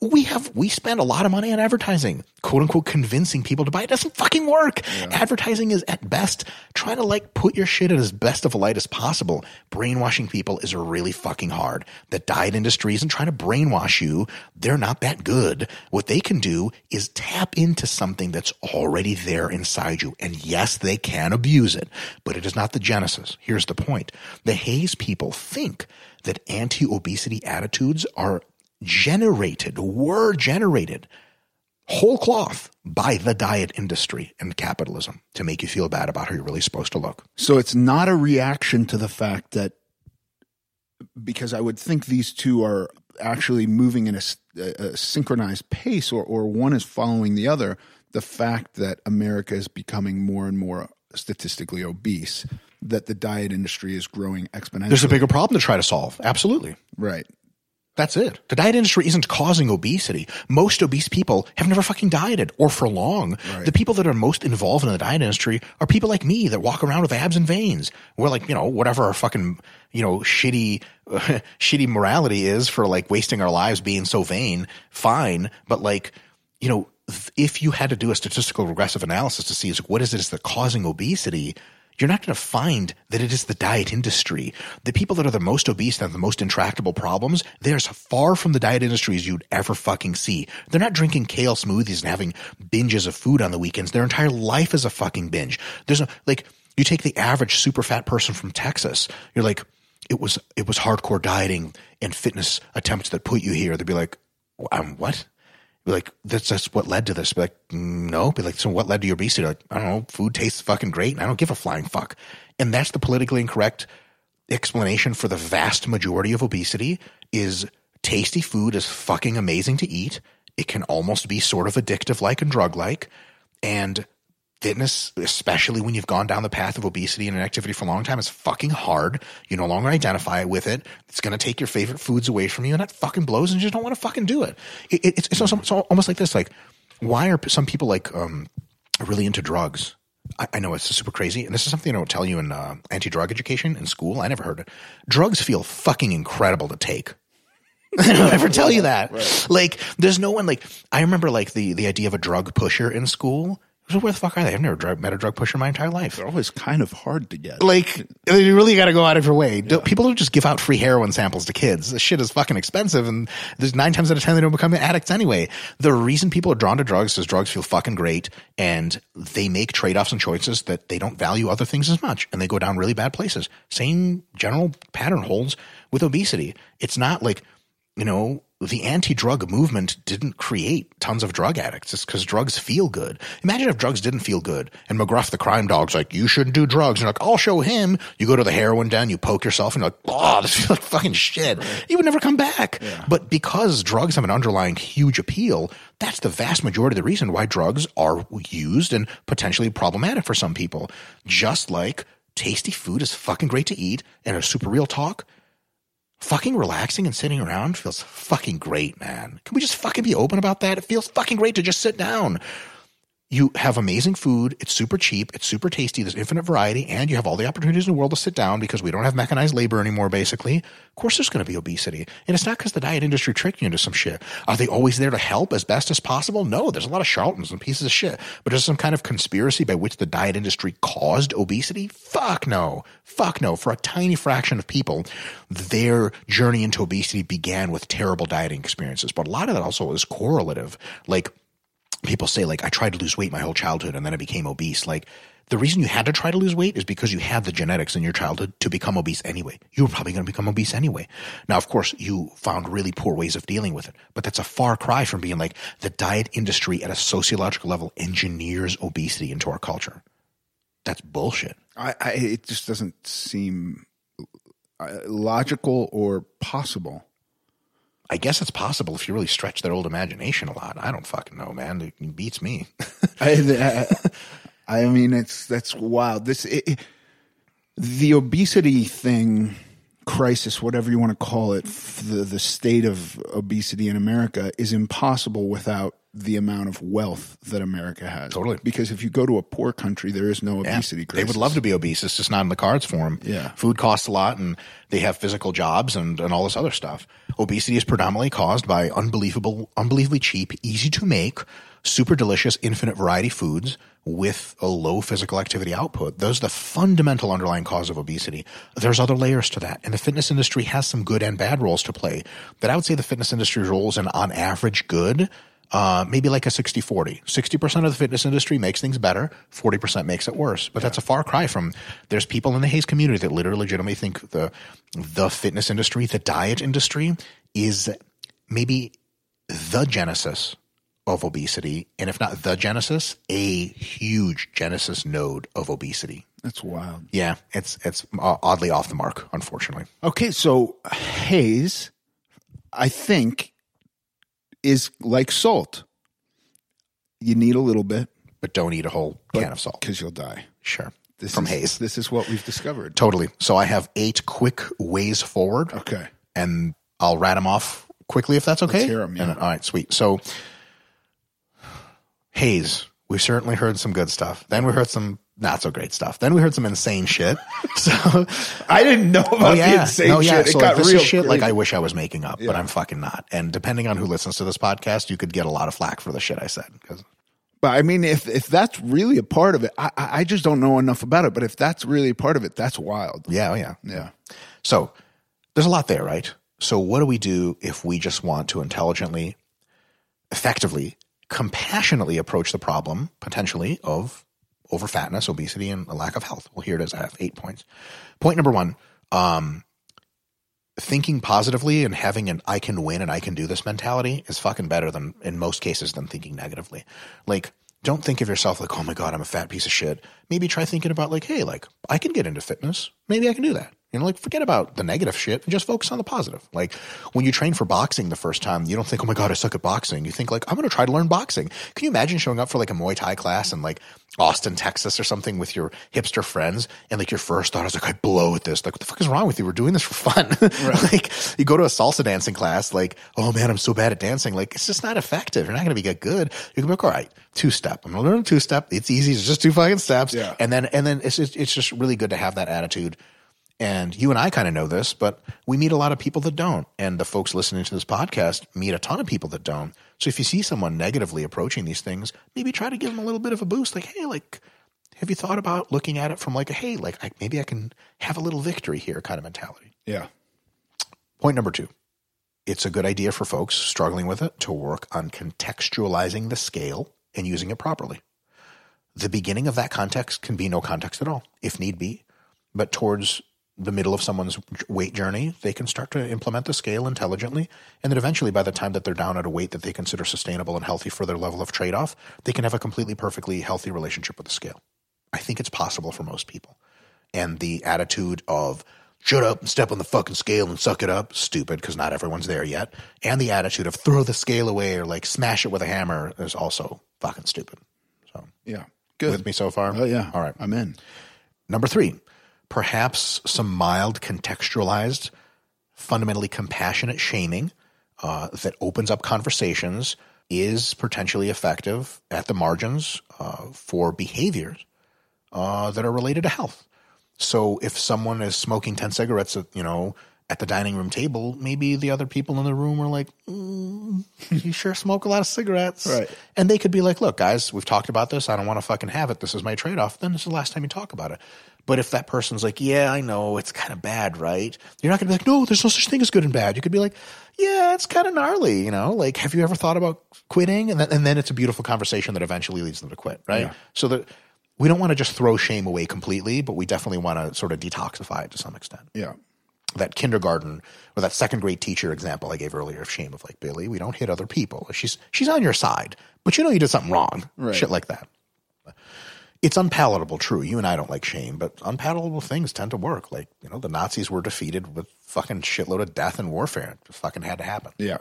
we have we spend a lot of money on advertising, quote unquote, convincing people to buy. It doesn't fucking work. Advertising is at best trying to like put your shit in as best of a light as possible. Brainwashing people is really fucking hard. The diet industry isn't trying to brainwash you. They're not that good. What they can do is tap into something that's already there inside you. And yes, they can abuse it, but it is not the genesis. Here's the point. The HAES people think that anti-obesity attitudes are generated, were generated whole cloth by the diet industry and capitalism to make you feel bad about how you're really supposed to look. So it's not a reaction to the fact that because I would think these two are actually moving in a synchronized pace, or or one is following the other. The fact that America is becoming more and more statistically obese, that the diet industry is growing exponentially. There's a bigger problem to try to solve. Absolutely. right. That's it. The diet industry isn't causing obesity. Most obese people have never fucking dieted or for long. The people that are most involved in the diet industry are people like me that walk around with abs and veins. We're like, you know, whatever our fucking, you know, shitty, shitty morality is for like wasting our lives being so vain, fine. But like, you know, if you had to do a statistical regressive analysis to see is what is it that's causing obesity, you're not going to find that it is the diet industry. The people that are the most obese have the most intractable problems, they're as far from the diet industry as you'd ever fucking see. They're not drinking kale smoothies and having binges of food on the weekends. Their entire life is a fucking binge. There's like, you take the average super fat person from Texas, you're like, it was, it was hardcore dieting and fitness attempts that put you here. They'd be like, um, what? Be like that's that's what led to this. Be like, "Mm, no. Be like, so what led to your obesity? Like, I don't know. Food tastes fucking great, and I don't give a flying fuck. And that's the politically incorrect explanation for the vast majority of obesity is tasty food is fucking amazing to eat. It can almost be sort of addictive like and drug like. And fitness, especially when you've gone down the path of obesity and inactivity for a long time, is fucking hard. You no longer identify with it. It's going to take your favorite foods away from you, and that fucking blows, and you just don't want to fucking do it. it, it it's, it's, also, it's almost like this: like, why are some people like um, really into drugs? I, I know it's super crazy, and this is something I don't tell you in uh, anti-drug education in school. I never heard it. Drugs feel fucking incredible to take. I don't ever tell you that. Like, there's no one like I remember like the the idea of a drug pusher in school. Like, Where the fuck are they? I've never drug, met a drug pusher in my entire life. They're always kind of hard to get. Like, you really got to go out of your way. Don't- People don't just give out free heroin samples to kids. This shit is fucking expensive, and there's nine times out of ten they don't become addicts anyway. The reason people are drawn to drugs is drugs feel fucking great, and they make trade offs and choices that they don't value other things as much, and they go down really bad places. Same general pattern holds with obesity. It's not like you know, the anti-drug movement didn't create tons of drug addicts. It's because drugs feel good. Imagine if drugs didn't feel good and McGruff the crime dog's like, you shouldn't do drugs. And you're like, I'll show him. You go to the heroin den, you poke yourself and you're like, oh, this feels like fucking shit. You would never come back. But because drugs have an underlying huge appeal, that's the vast majority of the reason why drugs are used and potentially problematic for some people. Just like tasty food is fucking great to eat and a super real talk fucking relaxing and sitting around feels fucking great, man. Can we just fucking be open about that? It feels fucking great to just sit down. You have amazing food. It's super cheap. It's super tasty. There's infinite variety, and you have all the opportunities in the world to sit down because we don't have mechanized labor anymore, basically. Of course, there's going to be obesity. And it's not because the diet industry tricked you into some shit. Are they always there to help as best as possible? No, there's a lot of charlatans and pieces of shit. But there's some kind of conspiracy by which the diet industry caused obesity? Fuck no. Fuck no. For a tiny fraction of people, their journey into obesity began with terrible dieting experiences. But a lot of that also is correlative. Like, people say like I tried to lose weight my whole childhood and then I became obese. Like the reason you had to try to lose weight is because you had the genetics in your childhood to become obese anyway. You were probably going to become obese anyway. Now, of course, you found really poor ways of dealing with it, but that's a far cry from being like the diet industry at a sociological level engineers obesity into our culture. That's bullshit. I, I it just doesn't seem uh, logical or possible. I guess it's possible if you really stretch their old imagination a lot. I don't fucking know, man. It beats me. I, I, I mean, it's that's wild. This it, the obesity thing, crisis, whatever you want to call it, the the state of obesity in America is impossible without the amount of wealth that America has. Totally. because if you go to a poor country, there is no Yeah. obesity. They would love to be obese. It's just not in the cards for them. Yeah. Food costs a lot and they have physical jobs and, and all this other stuff. Obesity is predominantly caused by unbelievable, unbelievably cheap, easy to make, super delicious, infinite variety foods with a low physical activity output. Those are the fundamental underlying cause of obesity. There's other layers to that. And the fitness industry has some good and bad roles to play. But I would say the fitness industry roles and on average good uh, maybe like a 60 40. 60% of the fitness industry makes things better, 40% makes it worse. But that's a far cry from there's people in the HAES community that literally legitimately think the the fitness industry, the diet industry is maybe the genesis of obesity, and if not the genesis, a huge genesis node of obesity. That's wild. Yeah, it's it's uh, oddly off the mark, unfortunately. Okay, so HAES, I think, is like salt. You need a little bit But don't eat a whole can of salt. because you'll die. Sure. This From is, HAES. This is what we've discovered. Totally. So I have eight quick ways forward. Okay. and I'll rat them off quickly if that's okay. hear 'em, yeah. And- all right, sweet. So, HAES, we certainly heard some good stuff. Then we heard some not so great stuff. Then we heard some insane shit. So, I didn't know about oh yeah, the insane no, yeah. shit. So it like, got this real is shit like. I wish I was making up, but I'm fucking not. And depending on who listens to this podcast, you could get a lot of flack for the shit I said. Because But I mean, if if that's really a part of it, I I I just don't know enough about it. But if that's really a part of it, that's wild. yeah, oh yeah. Yeah. So there's a lot there, right? So what do we do if we just want to intelligently, effectively, compassionately approach the problem potentially of over fatness, obesity, and a lack of health? Well, here it is. I have eight points. Point number one, um, thinking positively and having an I can win and I can do this mentality is fucking better than in most cases than thinking negatively. Like, don't think of yourself like, oh my God, I'm a fat piece of shit. Maybe try thinking about like, hey, like I can get into fitness. Maybe I can do that. You know, like forget about the negative shit and just focus on the positive. Like when you train for boxing the first time, you don't think, oh my God, I suck at boxing. You think like, I'm going to try to learn boxing. Can you imagine showing up for like a Muay Thai class in like Austin, Texas or something with your hipster friends? And like your first thought is like, I blow at this. Like, what the fuck is wrong with you? We're doing this for fun. like you go to a salsa dancing class, like, oh man, I'm so bad at dancing. Like it's just not effective. You're not going to be get good. You can be like, all right, two step. I'm going to learn two step. It's easy. It's just two fucking steps. Yeah. And then, and then it's just, it's just really good to have that attitude. And you and I kind of know this, but we meet a lot of people that don't. And the folks listening to this podcast meet a ton of people that don't. So if you see someone negatively approaching these things, maybe try to give them a little bit of a boost. Like, hey, like, have you thought about looking at it from like, a, hey, like, I, maybe I can have a little victory here kind of mentality. Yeah. Point number two it's a good idea for folks struggling with it to work on contextualizing the scale and using it properly. The beginning of that context can be no context at all, if need be, but towards the middle of someone's weight journey, they can start to implement the scale intelligently. And then eventually, by the time that they're down at a weight that they consider sustainable and healthy for their level of trade off, they can have a completely, perfectly healthy relationship with the scale. I think it's possible for most people. And the attitude of, shut up and step on the fucking scale and suck it up, stupid, because not everyone's there yet. And the attitude of throw the scale away or like smash it with a hammer is also fucking stupid. So, Yeah. Good. with me so far? Oh yeah. All right. I'm in. Number three, perhaps some mild contextualized, fundamentally compassionate shaming uh, that opens up conversations is potentially effective at the margins uh, for behaviors uh, that are related to health. So if someone is smoking 10 cigarettes, you know, at the dining room table, maybe the other people in the room are like, mm, you sure smoke a lot of cigarettes. Right. And they could be like, look, guys, we've talked about this. I don't want to fucking have it. This is my trade off. Then this is the last time you talk about it. But if that person's like, yeah, I know it's kind of bad, right? You're not going to be like, no, there's no such thing as good and bad. You could be like, yeah, it's kind of gnarly, you know? Like, have you ever thought about quitting? And then, and then it's a beautiful conversation that eventually leads them to quit, right? Yeah. So that we don't want to just throw shame away completely, but we definitely want to sort of detoxify it to some extent Yeah. That kindergarten or that second grade teacher example I gave earlier of shame of like Billy, we don't hit other people. She's she's on your side, but you know you did something wrong. Right. Shit like that. It's unpalatable, true. You and I don't like shame, but unpalatable things tend to work. Like, you know, the Nazis were defeated with fucking shitload of death and warfare. It fucking had to happen. Yeah.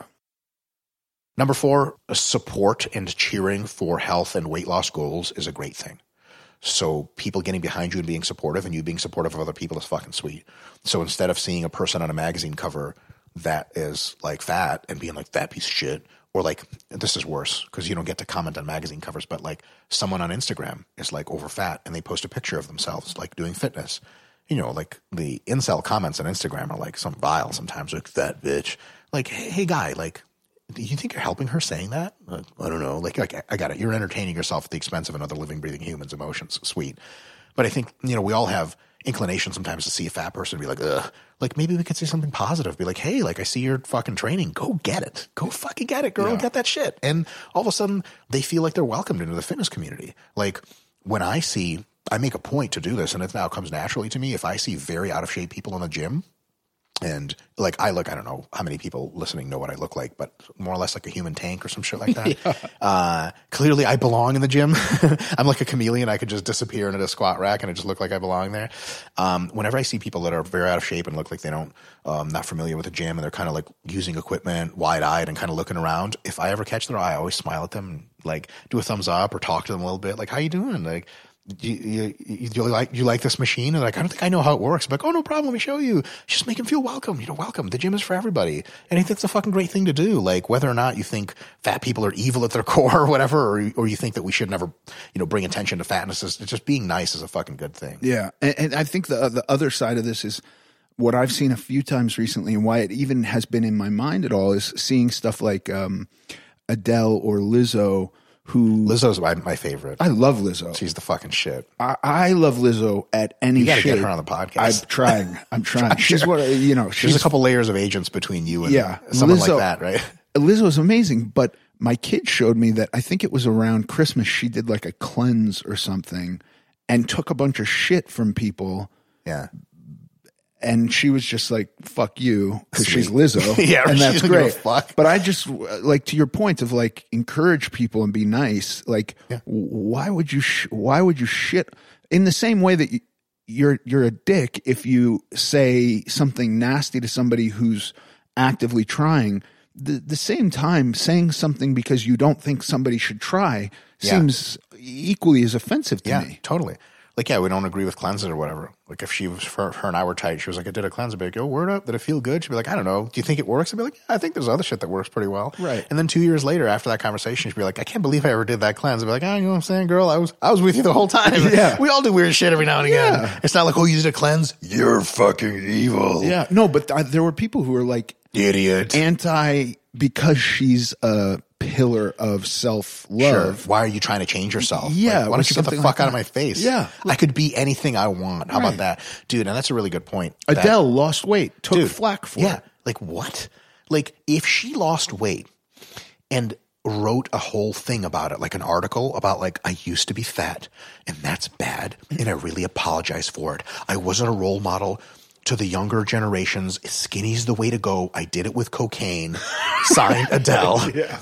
Number four, support and cheering for health and weight loss goals is a great thing. So people getting behind you and being supportive and you being supportive of other people is fucking sweet. So instead of seeing a person on a magazine cover that is like fat and being like that piece of shit, or like this is worse because you don't get to comment on magazine covers, but like someone on Instagram is like over fat and they post a picture of themselves like doing fitness. You know, like the incel comments on Instagram are like some vile sometimes, like that bitch. Like, hey, hey guy, like do you think you're helping her saying that? Uh, I don't know. Like, like, I got it. You're entertaining yourself at the expense of another living, breathing human's emotions. Sweet. But I think, you know, we all have inclination sometimes to see a fat person and be like, ugh. Like, maybe we could say something positive. Be like, hey, like, I see you're fucking training. Go get it. Go fucking get it, girl. Yeah. Get that shit. And all of a sudden, they feel like they're welcomed into the fitness community. Like, when I see, I make a point to do this, and it now comes naturally to me. If I see very out of shape people in the gym, and like I look, I don't know how many people listening know what I look like, but more or less like a human tank or some shit like that. uh, clearly, I belong in the gym. I'm like a chameleon. I could just disappear into a squat rack and it just look like I belong there. Um, whenever I see people that are very out of shape and look like they don't, um, not familiar with the gym, and they're kind of like using equipment, wide eyed, and kind of looking around. If I ever catch their eye, I always smile at them, and, like do a thumbs up or talk to them a little bit, like "How you doing?" Like you, you, you, like you like this machine? And like, I don't think I know how it works. I'm like, oh no problem, let me show you. Just make him feel welcome. You know, welcome. The gym is for everybody. And I think that's a fucking great thing to do. Like whether or not you think fat people are evil at their core or whatever, or, or you think that we should never, you know, bring attention to fatness. Is just being nice is a fucking good thing. Yeah, and, and I think the the other side of this is what I've seen a few times recently, and why it even has been in my mind at all is seeing stuff like um, Adele or Lizzo, who Lizzo's my, my favorite. I love Lizzo. She's the fucking shit. I, I love Lizzo at any You gotta shape. get her on the podcast. I'm trying. I'm trying. She's what you know. She's There's a couple layers of agents between you and Yeah, someone Lizzo- like that, right? Lizzo's amazing, but my kid showed me that I think it was around Christmas she did like a cleanse or something and took a bunch of shit from people Yeah. And she was just like fuck you because she's. Lizzo. Yeah, and that's doesn't give a great. fuck. But I just like to your point of like encourage people and be nice. Like, Yeah. why would you? Sh- why would you shit in the same way that you, you're you're a dick if you say something nasty to somebody who's actively trying. The the same time, saying something because you don't think somebody should try Yeah. seems equally as offensive to Yeah, me. totally. Like, yeah, we don't agree with cleanses or whatever. Like, if she was, her, her and I were tight, she was like, I did a cleanse. I'd be like, yo, word up. Did it feel good? She'd be like, I don't know. Do you think it works? I'd be like, yeah, I think there's other shit that works pretty well. Right. And then two years later, after that conversation, she'd be like, I can't believe I ever did that cleanse. I'd be like, oh, you know what I'm saying, girl? I was, I was with you the whole time. Yeah. We all do weird shit every now and again. Yeah. It's not like, oh, you did a cleanse. You're fucking evil. Yeah, no, but th- there were people who were like Idiot. anti because she's a pillar of self Sure. love. Why are you trying to change yourself? Yeah, Like, why don't you get the fuck like out of my face? Yeah. I could be anything I want. How Right. about that? Dude, and that's a really good point. That- Adele lost weight, took Dude, flack for yeah. it. Like what? Like if she lost weight and wrote a whole thing about it, like an article about like I used to be fat and that's bad and I really apologize for it. I wasn't a role model. To the younger generations, skinny's the way to go. I did it with cocaine. Signed Adele. Yeah.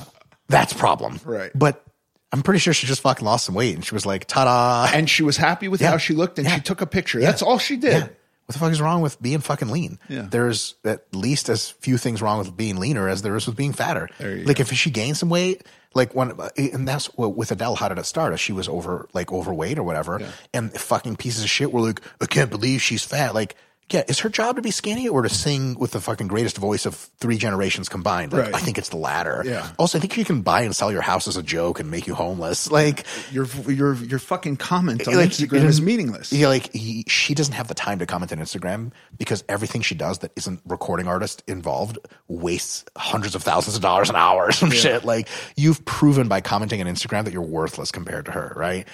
That's problem. Right. But I'm pretty sure she just fucking lost some weight and she was like, ta da. And she was happy with Yeah. how she looked and Yeah. she took a picture. That's all she did. Yeah. What the fuck is wrong with being fucking lean? Yeah. There's at least as few things wrong with being leaner as there is with being fatter. Like if she gained some weight, like when, and that's what with Adele, how did it start? She was over, like overweight or whatever. And fucking pieces of shit were like, I can't believe she's fat. Like, yeah, is her job to be skinny or to sing with the fucking greatest voice of three generations combined? Like, Right. I think it's the latter. Yeah. Also, I think you can buy and sell your house as a joke and make you homeless. Like, Your your your fucking comment on like, Instagram is meaningless. Yeah, like he, she doesn't have the time to comment on Instagram because everything she does that isn't recording artist involved wastes hundreds of thousands of dollars an hour or some shit. Like you've proven by commenting on Instagram that you're worthless compared to her, right?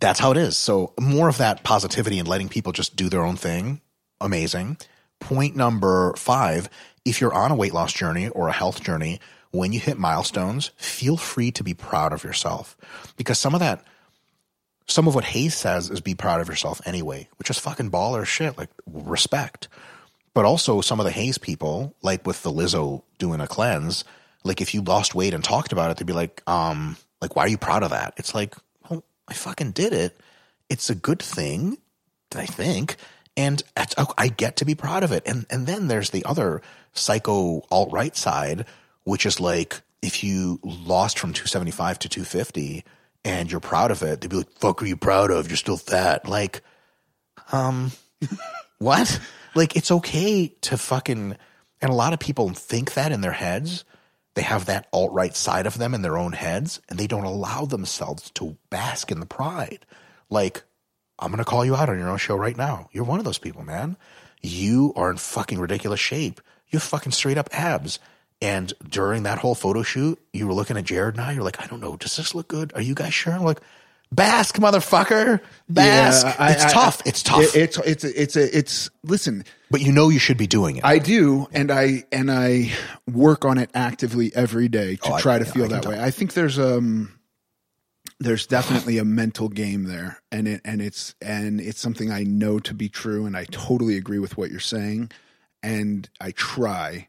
That's how it is. So more of that positivity and letting people just do their own thing. Amazing. Point number five, if you're on a weight loss journey or a health journey, when you hit milestones, feel free to be proud of yourself because some of that some of what HAES says is be proud of yourself anyway, which is fucking baller shit, like respect. But also some of the HAES people, like with the Lizzo doing a cleanse, like if you lost weight and talked about it, they'd be like, um, like, why are you proud of that? It's like, I fucking did it. It's a good thing, I think. And I get to be proud of it. And and then there's the other psycho alt right side, which is like if you lost from 275 to 250 and you're proud of it, they'd be like, fuck are you proud of? You're still fat. Like, um, what? Like, it's okay to fucking, and a lot of people think that in their heads. They have that alt right side of them in their own heads, and they don't allow themselves to bask in the pride. Like, I'm going to call you out on your own show right now. You're one of those people, man. You are in fucking ridiculous shape. You have fucking straight up abs. And during that whole photo shoot, you were looking at Jared and I. You're like, I don't know. Does this look good? Are you guys sure? I'm like, bask, motherfucker. Bask. I- it's I- tough. I- it's tough. it- it's it's it's a it's listen. but you know you should be doing it. I do, and I and I work on it actively every day to Oh, try to yeah, feel that way. I think there's um there's definitely a mental game there, and it and it's and it's something I know to be true, and I totally agree with what you're saying, and I try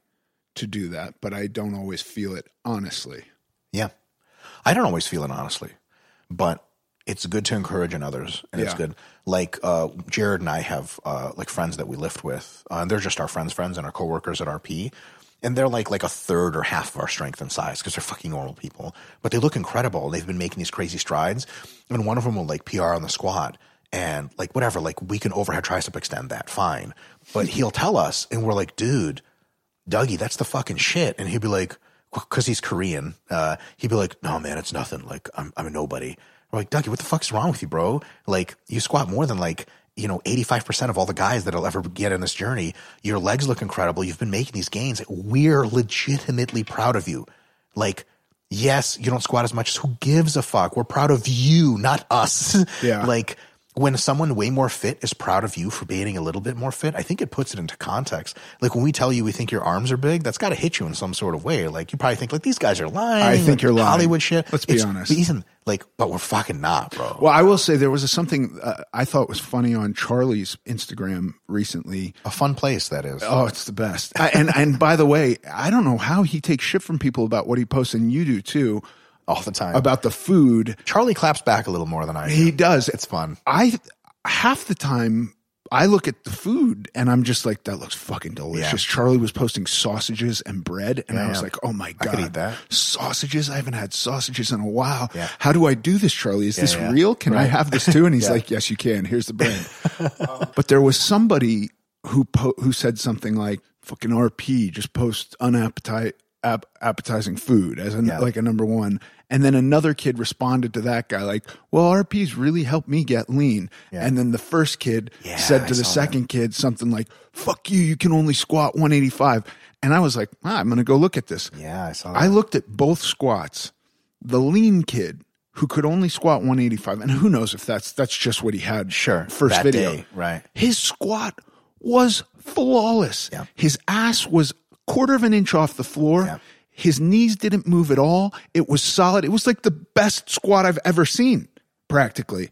to do that, but I don't always feel it honestly. Yeah. I don't always feel it honestly, but it's good to encourage in others. And it's good. Like, uh, Jared and I have, uh, like friends that we lift with, uh, and they're just our friends, friends and our coworkers at RP. And they're like, like a third or half of our strength and size because they're fucking normal people, but they look incredible. And they've been making these crazy strides. And one of them will like PR on the squat and like, whatever, like we can overhead tricep extend that fine. But he'll tell us and we're like, dude, Dougie, that's the fucking shit. And he'd be like, because he's Korean, uh, he'd be like, no, man, it's nothing. Like, I'm, I'm a nobody. We're like, Dougie, what the fuck's wrong with you, bro? Like, you squat more than like, you know, 85% of all the guys that'll ever get in this journey. Your legs look incredible. You've been making these gains. We're legitimately proud of you. Like, yes, you don't squat as much. As who gives a fuck? We're proud of you, not us. Yeah. like, when someone way more fit is proud of you for being a little bit more fit, I think it puts it into context. Like when we tell you we think your arms are big, that's got to hit you in some sort of way. Like you probably think like these guys are lying. I think you're lying. Hollywood shit. Let's be It's- honest. but Ethan, like, but we're fucking not, bro. Well, I will say there was a, something uh, I thought was funny on Charlie's Instagram recently. a fun place that is. Oh, it's the best. I, and and by the way, I don't know how he takes shit from people about what he posts, and you do too, all the time. about the food. Charlie claps back a little more than I do. He does. It's fun. I half the time I look at the food and I'm just like, that looks fucking delicious. Yeah. Charlie was posting sausages and bread, and I was yeah. like, oh my I god, could eat that. sausages! I haven't had sausages in a while. Yeah. How do I do this, Charlie? Is this yeah. real? Can I have this too? And he's Yeah. like, yes, you can. Here's the bread. Um, but there was somebody who po- who said something like, "Fucking RP, just post unappetite." Ap- appetizing food as a, Yeah. like a number one and then another kid responded to that guy like well rp's really helped me get lean Yeah. and then the first kid Yeah, said I to the saw second kid something like fuck you you can only squat 185 and i was like ah, i'm gonna go look at this Yeah, I saw that. i looked at both squats the lean kid who could only squat 185 and who knows if that's that's just what he had Sure, first that video day, right. his squat was flawless Yeah. his ass was quarter of an inch off the floor Yeah. his knees didn't move at all it was solid it was like the best squat i've ever seen practically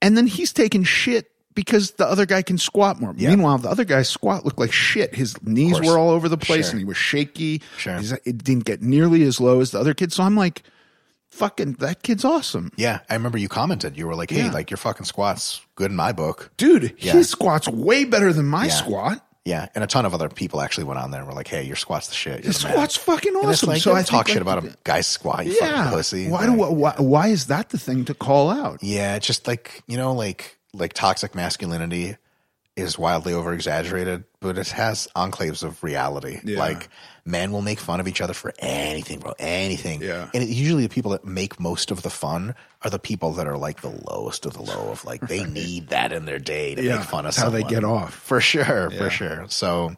and then he's taking shit because the other guy can squat more. Meanwhile, the other guy's squat looked like shit. His knees were all over the place Sure. and he was shaky. Sure. He's- it didn't get nearly as low as the other kid. So I'm like, fucking, that kid's awesome. Yeah, I remember you commented. You were like, "Hey, Yeah. like your fucking squats good in my book." Dude, Yeah. his squat's way better than my Yeah. squat. Yeah, and a ton of other people actually went on there and were like, "Hey, your squat's the shit." You're man." squat's fucking awesome. like, so I talk shit about a guy's squat. You Yeah. fucking pussy. Why, do, why, why is that the thing to call out? Yeah, it's just like you know, like like toxic masculinity is wildly over exaggerated, but it has enclaves of reality. Yeah. Like men will make fun of each other for anything, bro, anything. Yeah. and it, usually the people that make most of the fun are the people that are like the lowest of the low. Of like they need that in their day to Yeah, make fun of that's how they get off. for sure, for sure. So.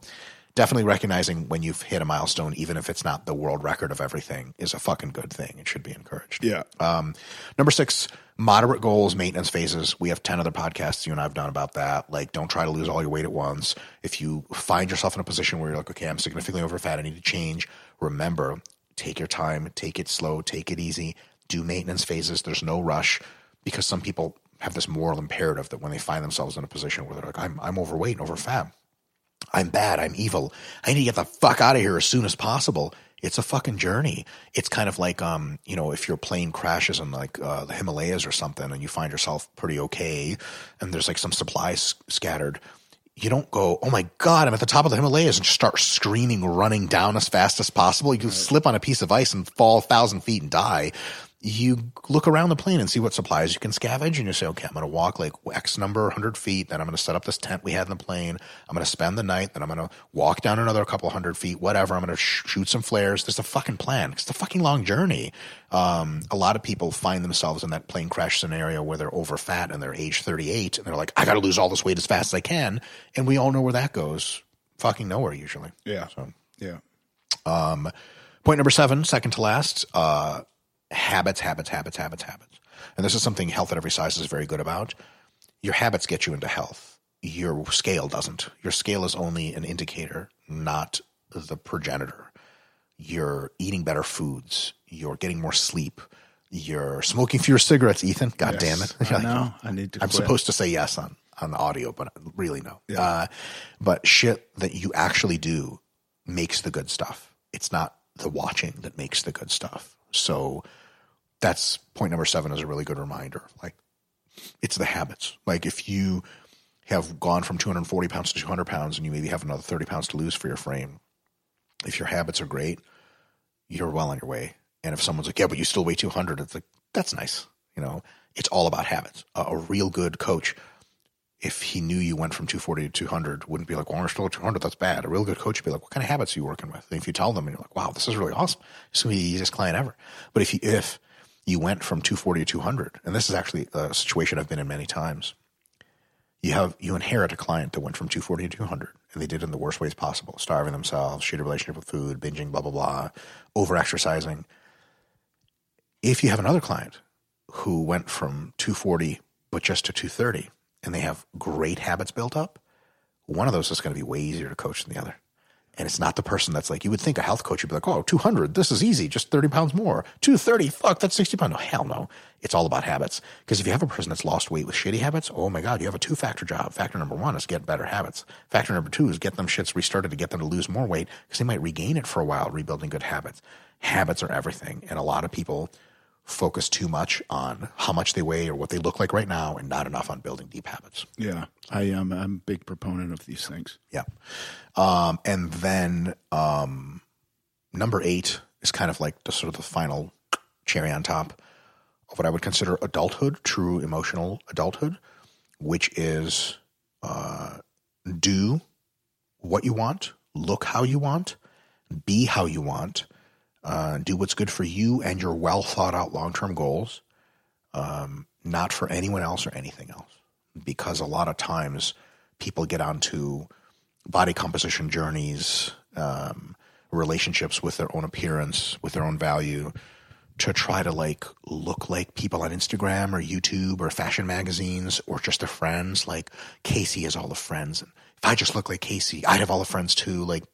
Definitely recognizing when you've hit a milestone, even if it's not the world record of everything, is a fucking good thing. It should be encouraged. Yeah. Um, number six, moderate goals, maintenance phases. We have 10 other podcasts you and I've done about that. Like, don't try to lose all your weight at once. If you find yourself in a position where you're like, okay, I'm significantly over fat, I need to change, remember, take your time, take it slow, take it easy, do maintenance phases. There's no rush because some people have this moral imperative that when they find themselves in a position where they're like, I'm, I'm overweight and over fat, I'm bad. I'm evil. I need to get the fuck out of here as soon as possible. It's a fucking journey. It's kind of like, um, you know, if your plane crashes in like uh, the Himalayas or something, and you find yourself pretty okay, and there's like some supplies scattered. You don't go, oh my god, I'm at the top of the Himalayas, and start screaming, running down as fast as possible. You can slip on a piece of ice and fall a thousand feet and die you look around the plane and see what supplies you can scavenge and you say, okay, I'm going to walk like X number, 100 feet. Then I'm going to set up this tent we had in the plane. I'm going to spend the night. Then I'm going to walk down another couple hundred feet, whatever. I'm going to sh- shoot some flares. There's a fucking plan. It's a fucking long journey. Um, a lot of people find themselves in that plane crash scenario where they're over fat and they're age 38 and they're like, I got to lose all this weight as fast as I can. And we all know where that goes. Fucking nowhere usually. Yeah. So. Yeah. Point number seven, second to last, uh, habits, habits, habits, habits, habits. And this is something Health at Every Size is very good about. Your habits get you into health. Your scale doesn't. Your scale is only an indicator, not the progenitor. You're eating better foods. You're getting more sleep. You're smoking fewer cigarettes, Ethan. God damn it. I know. I need to I'm quit. supposed to say yes on, on the audio, but really no. Uh, but shit that you actually do makes the good stuff. It's not the watching that makes the good stuff. So that's point number seven is a really good reminder. Like it's the habits. Like if you have gone from 240 pounds to 200 pounds and you maybe have another 30 pounds to lose for your frame, if your habits are great, you're well on your way. And if someone's like, yeah, but you still weigh 200, it's like, that's nice. You know, it's all about habits. A, a real good coach, if he knew you went from 240 to 200, wouldn't be like, well, I'm still at 200. That's bad. A real good coach would be like, what kind of habits are you working with? And if you tell them and you're like, wow, this is really awesome. This to be the easiest client ever. But if you, if you went from 240 to 200, and this is actually a situation I've been in many times, you have you inherit a client that went from 240 to 200 and they did it in the worst ways possible starving themselves shitty relationship with food binging blah blah blah over exercising if you have another client who went from 240 but just to 230 and they have great habits built up one of those is going to be way easier to coach than the other and it's not the person that's like you would think a health coach would be like oh 200 this is easy just 30 pounds more. 230 fuck that's 60 pounds. No hell no. It's all about habits. Because if you have a person that's lost weight with shitty habits oh my god you have a two factor job. Factor number one is get better habits. Factor number two is get them shits restarted to get them to lose more weight because they might regain it for a while rebuilding good habits. Habits are everything. And a lot of people focus too much on how much they weigh or what they look like right now and not enough on building deep habits Yeah. I am. I'm a big proponent of these things. yeah. Um, and then um, number eight is kind of like the sort of the final cherry on top of what I would consider adulthood, true emotional adulthood, which is uh, do what you want, look how you want, be how you want, uh, do what's good for you and your well thought out long term goals, um, not for anyone else or anything else. Because a lot of times people get onto body composition journeys, um, relationships with their own appearance, with their own value, to try to like look like people on Instagram or YouTube or fashion magazines or just their friends. Like Casey has all the friends, and if I just look like Casey, I'd have all the friends too. Like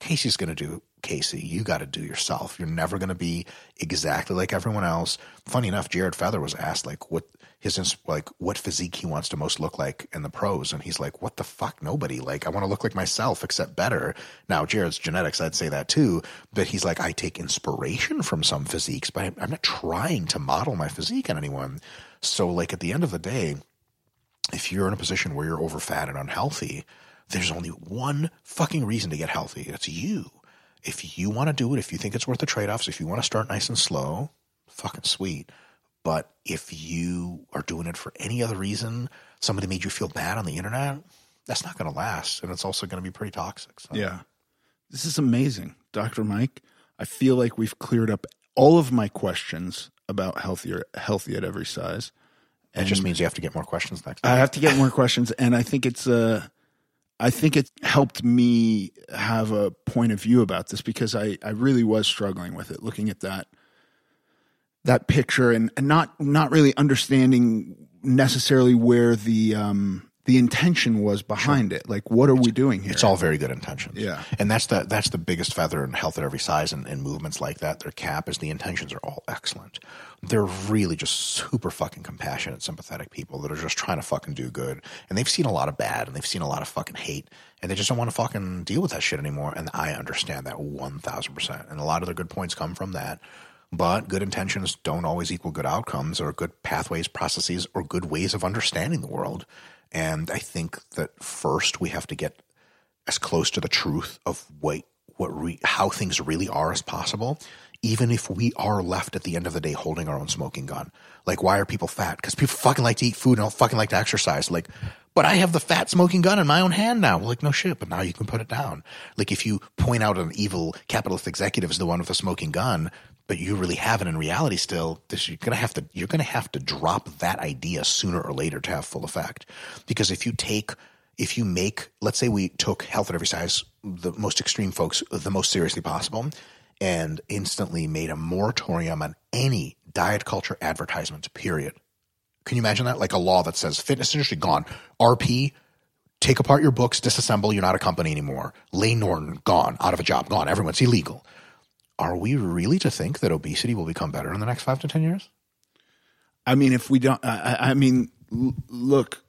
Casey's going to do Casey. You got to do yourself. You're never going to be exactly like everyone else. Funny enough, Jared Feather was asked like what his like what physique he wants to most look like in the pros, and he's like, "What the fuck? Nobody. Like I want to look like myself, except better." Now Jared's genetics, I'd say that too, but he's like, I take inspiration from some physiques, but I'm, not trying to model my physique on anyone. So like at the end of the day, if you're in a position where you're over fat and unhealthy, there's only one fucking reason to get healthy. It's you. If you want to do it, if you think it's worth the trade offs, if you want to start nice and slow, fucking sweet. But if you are doing it for any other reason, somebody made you feel bad on the internet, that's not going to last. And it's also going to be pretty toxic. So. Yeah. This is amazing, Dr. Mike. I feel like we've cleared up all of my questions about healthier healthy at every size. It just means you have to get more questions next time. I have to get more questions, and I think it's uh, I think it helped me have a point of view about this because I I really was struggling with it, looking at that that picture and, and not not really understanding necessarily where the um the intention was behind it. Like, what are we doing here? It's all very good intentions. Yeah. And that's the that's the biggest feather in health at every size and, and movements like that. Their cap is the intentions are all excellent. They're really just super fucking compassionate, sympathetic people that are just trying to fucking do good. And they've seen a lot of bad and they've seen a lot of fucking hate. And they just don't want to fucking deal with that shit anymore. And I understand that one thousand percent. And a lot of their good points come from that. But good intentions don't always equal good outcomes or good pathways, processes, or good ways of understanding the world. And I think that first we have to get as close to the truth of what what re, how things really are as possible, even if we are left at the end of the day holding our own smoking gun. Like, why are people fat? Because people fucking like to eat food and don't fucking like to exercise. Like, but I have the fat smoking gun in my own hand now. Like, no shit, but now you can put it down. Like, if you point out an evil capitalist executive as the one with the smoking gun, but you really have it in reality still, this, you're gonna have to you're gonna have to drop that idea sooner or later to have full effect. Because if you take if you make let's say we took health at every size, the most extreme folks the most seriously possible, and instantly made a moratorium on any diet culture advertisement, period. Can you imagine that? Like a law that says fitness industry gone. RP, take apart your books, disassemble, you're not a company anymore. Layne Norton, gone, out of a job, gone. Everyone's illegal are we really to think that obesity will become better in the next five to 10 years? I mean, if we don't, I, I mean, l- look,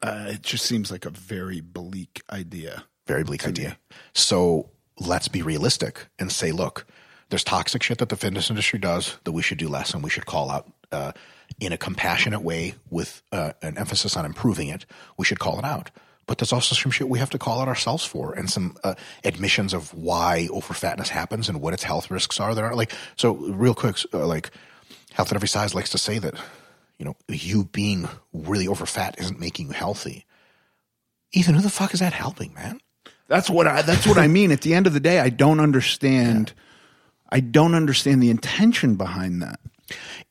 uh, it just seems like a very bleak idea. Very bleak idea. So let's be realistic and say, look, there's toxic shit that the fitness industry does that we should do less and we should call out uh, in a compassionate way with uh, an emphasis on improving it. We should call it out but there's also some shit we have to call out ourselves for and some uh, admissions of why overfatness happens and what its health risks are. There are like, so real quick, uh, like health at every size likes to say that, you know, you being really overfat isn't making you healthy. Ethan, who the fuck is that helping, man? That's what I, that's what I mean. At the end of the day, I don't understand. Yeah. I don't understand the intention behind that.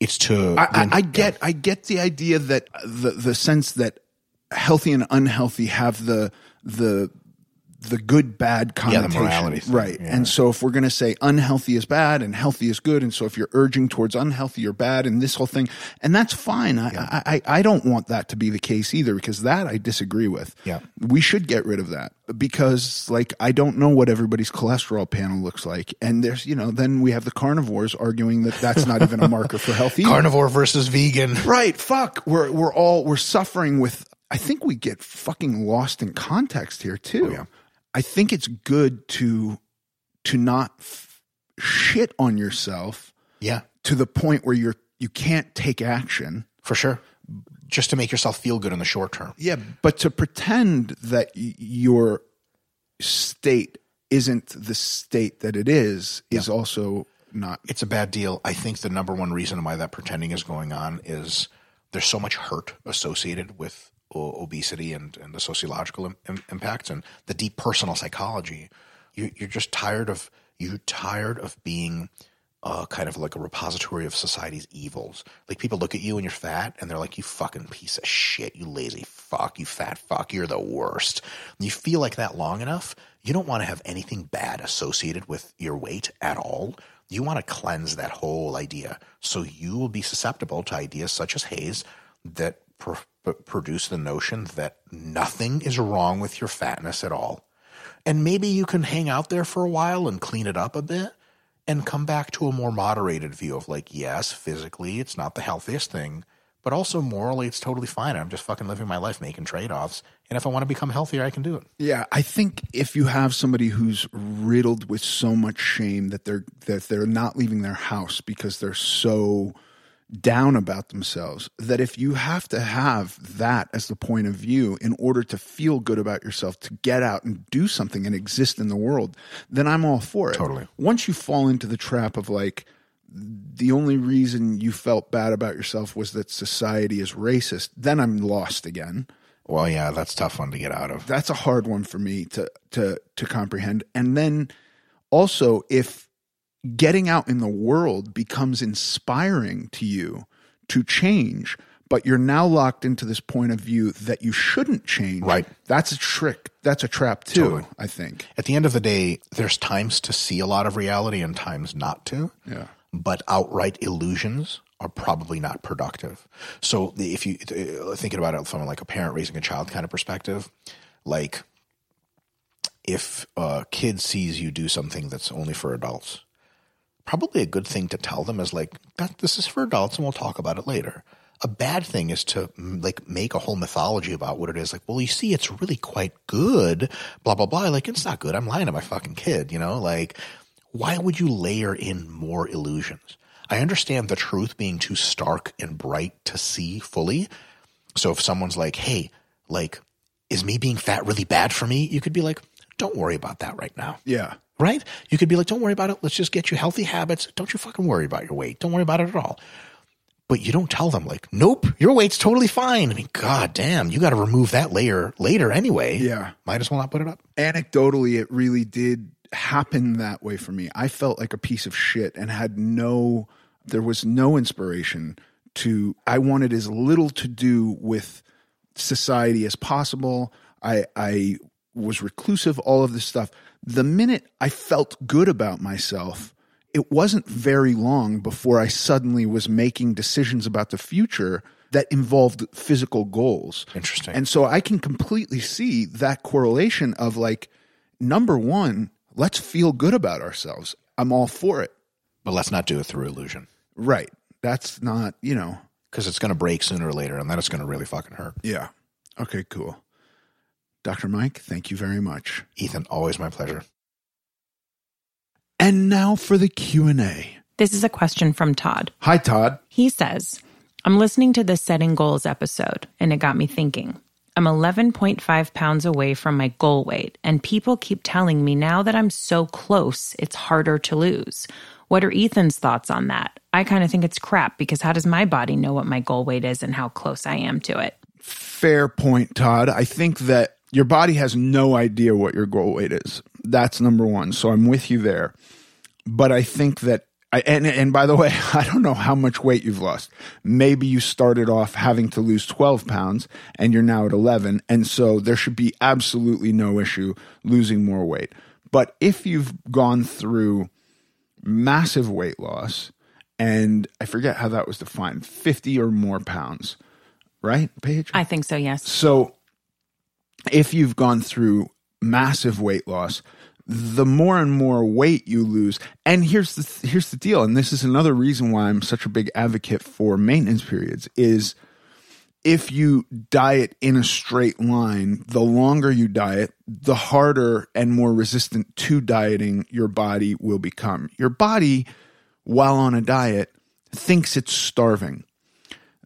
It's to. I, I, I get. I get the idea that the the sense that healthy and unhealthy have the the the good bad connotation. Yeah, morality. Thing. Right. Yeah. And so if we're going to say unhealthy is bad and healthy is good, and so if you're urging towards unhealthy or bad and this whole thing, and that's fine. Yeah. I, I, I don't want that to be the case either because that I disagree with. Yeah. We should get rid of that because like I don't know what everybody's cholesterol panel looks like. And there's, you know, then we have the carnivores arguing that that's not even a marker for healthy. Carnivore versus vegan. Right. Fuck. We're, we're all, we're suffering with I think we get fucking lost in context here too. Oh, yeah. I think it's good to to not f- shit on yourself. Yeah. To the point where you're you can't take action. For sure. Just to make yourself feel good in the short term. Yeah, but to pretend that y- your state isn't the state that it is yeah. is also not It's a bad deal. I think the number one reason why that pretending is going on is there's so much hurt associated with obesity and, and the sociological Im- impacts and the deep personal psychology. You, you're just tired of you're tired of being uh, kind of like a repository of society's evils. Like people look at you and you're fat, and they're like, "You fucking piece of shit, you lazy fuck, you fat fuck, you're the worst." And you feel like that long enough, you don't want to have anything bad associated with your weight at all. You want to cleanse that whole idea, so you will be susceptible to ideas such as HAES that produce the notion that nothing is wrong with your fatness at all. And maybe you can hang out there for a while and clean it up a bit and come back to a more moderated view of like, yes, physically it's not the healthiest thing, but also morally it's totally fine. I'm just fucking living my life making trade offs. And if I want to become healthier, I can do it. Yeah, I think if you have somebody who's riddled with so much shame that they're that they're not leaving their house because they're so down about themselves, that if you have to have that as the point of view in order to feel good about yourself, to get out and do something and exist in the world, then I'm all for it. Totally. Once you fall into the trap of like the only reason you felt bad about yourself was that society is racist, then I'm lost again Well, yeah, that's a tough one to get out of. that's a hard one for me to to to comprehend and then also if getting out in the world becomes inspiring to you to change but you're now locked into this point of view that you shouldn't change Right. that's a trick that's a trap too Totally. i think At the end of the day, there's times to see a lot of reality and times not to. Yeah. But outright illusions are probably not productive. So if you uh, thinking about it from like a parent raising a child kind of perspective, like if a kid sees you do something that's only for adults, probably a good thing to tell them is like that this is for adults and we'll talk about it later. A bad thing is to like make a whole mythology about what it is. Like, well, you see, it's really quite good. Blah blah blah. Like, it's not good. I'm lying to my fucking kid. You know, like, why would you layer in more illusions? I understand the truth being too stark and bright to see fully. So if someone's like, "Hey, like, is me being fat really bad for me?" You could be like, "Don't worry about that right now." yeah right? You could be like, don't worry about it. Let's just get you healthy habits. Don't you fucking worry about your weight. Don't worry about it at all. But you don't tell them like, nope, your weight's totally fine. I mean, god damn, you got to remove that layer later anyway. Yeah. Might as well not put it up. anecdotally, it really did happen that way for me. I felt like a piece of shit and had no, there was no inspiration to, I wanted as little to do with society as possible. I, I was reclusive, all of this stuff. The minute I felt good about myself, it wasn't very long before I suddenly was making decisions about the future that involved physical goals. Interesting. And so I can completely see that correlation of like, number one, let's feel good about ourselves. I'm all for it. But let's not do it through illusion Right. That's not, you know, because it's going to break sooner or later and then it's going to really fucking hurt. yeah. Okay, cool. Dr. Mike, thank you very much. Ethan, always my pleasure. And now for the Q&A. This is a question from Todd. Hi Todd. He says, I'm listening to the setting goals episode, and it got me thinking. I'm 11.5 pounds away from my goal weight, and people keep telling me now that I'm so close, it's harder to lose. What are Ethan's thoughts on that? I kind of think it's crap because how does my body know what my goal weight is and how close I am to it? Fair point, Todd. I think that your body has no idea what your goal weight is. That's number one. So I'm with you there. But I think that I, and and by the way, I don't know how much weight you've lost. Maybe you started off having to lose 12 pounds and you're now at 11. And so there should be absolutely no issue losing more weight. But if you've gone through massive weight loss, and I forget how that was defined 50 or more pounds, right, Paige? I think so, yes. So, if you've gone through massive weight loss, the more and more weight you lose, and here's the here's the deal, and this is another reason why I'm such a big advocate for maintenance periods is if you diet in a straight line, the longer you diet, the harder and more resistant to dieting your body will become. Your body, while on a diet, thinks it's starving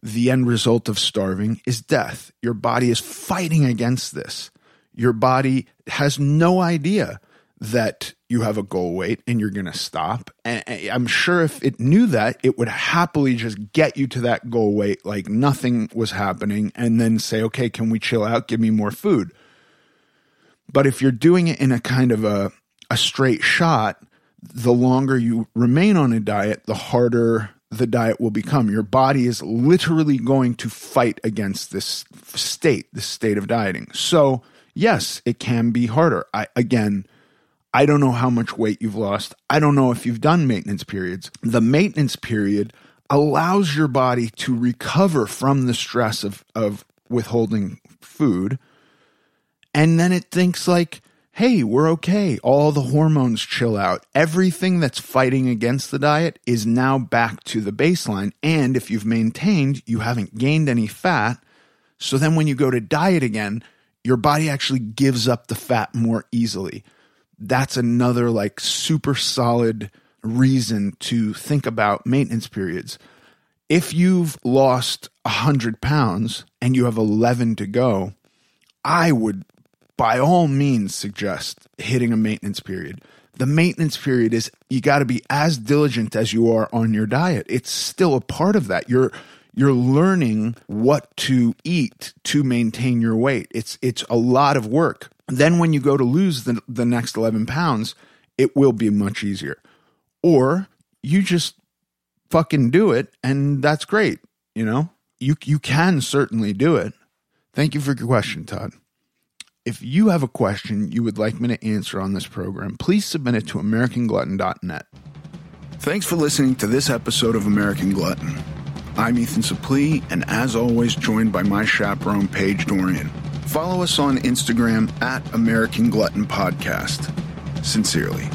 the end result of starving is death. Your body is fighting against this. Your body has no idea that you have a goal weight and you're going to stop. And I'm sure if it knew that, it would happily just get you to that goal weight like nothing was happening and then say, okay, can we chill out? Give me more food. But if you're doing it in a kind of a, a straight shot, the longer you remain on a diet, the harder the diet will become. Your body is literally going to fight against this state, this state of dieting. So, yes, it can be harder. I again, I don't know how much weight you've lost. I don't know if you've done maintenance periods. The maintenance period allows your body to recover from the stress of of withholding food. And then it thinks like, hey, we're okay. All the hormones chill out. Everything that's fighting against the diet is now back to the baseline. And if you've maintained, you haven't gained any fat. So then when you go to diet again, your body actually gives up the fat more easily. That's another like super solid reason to think about maintenance periods. If you've lost 100 pounds and you have 11 to go, I would by all means suggest hitting a maintenance period. The maintenance period is you got to be as diligent as you are on your diet. It's still a part of that. You're you're learning what to eat to maintain your weight. It's it's a lot of work. Then when you go to lose the, the next 11 pounds, it will be much easier. Or you just fucking do it and that's great, you know? You you can certainly do it. Thank you for your question, Todd. If you have a question you would like me to answer on this program, please submit it to AmericanGlutton.net. Thanks for listening to this episode of American Glutton. I'm Ethan Suplee, and as always, joined by my chaperone, Paige Dorian. Follow us on Instagram at American Glutton Podcast. Sincerely.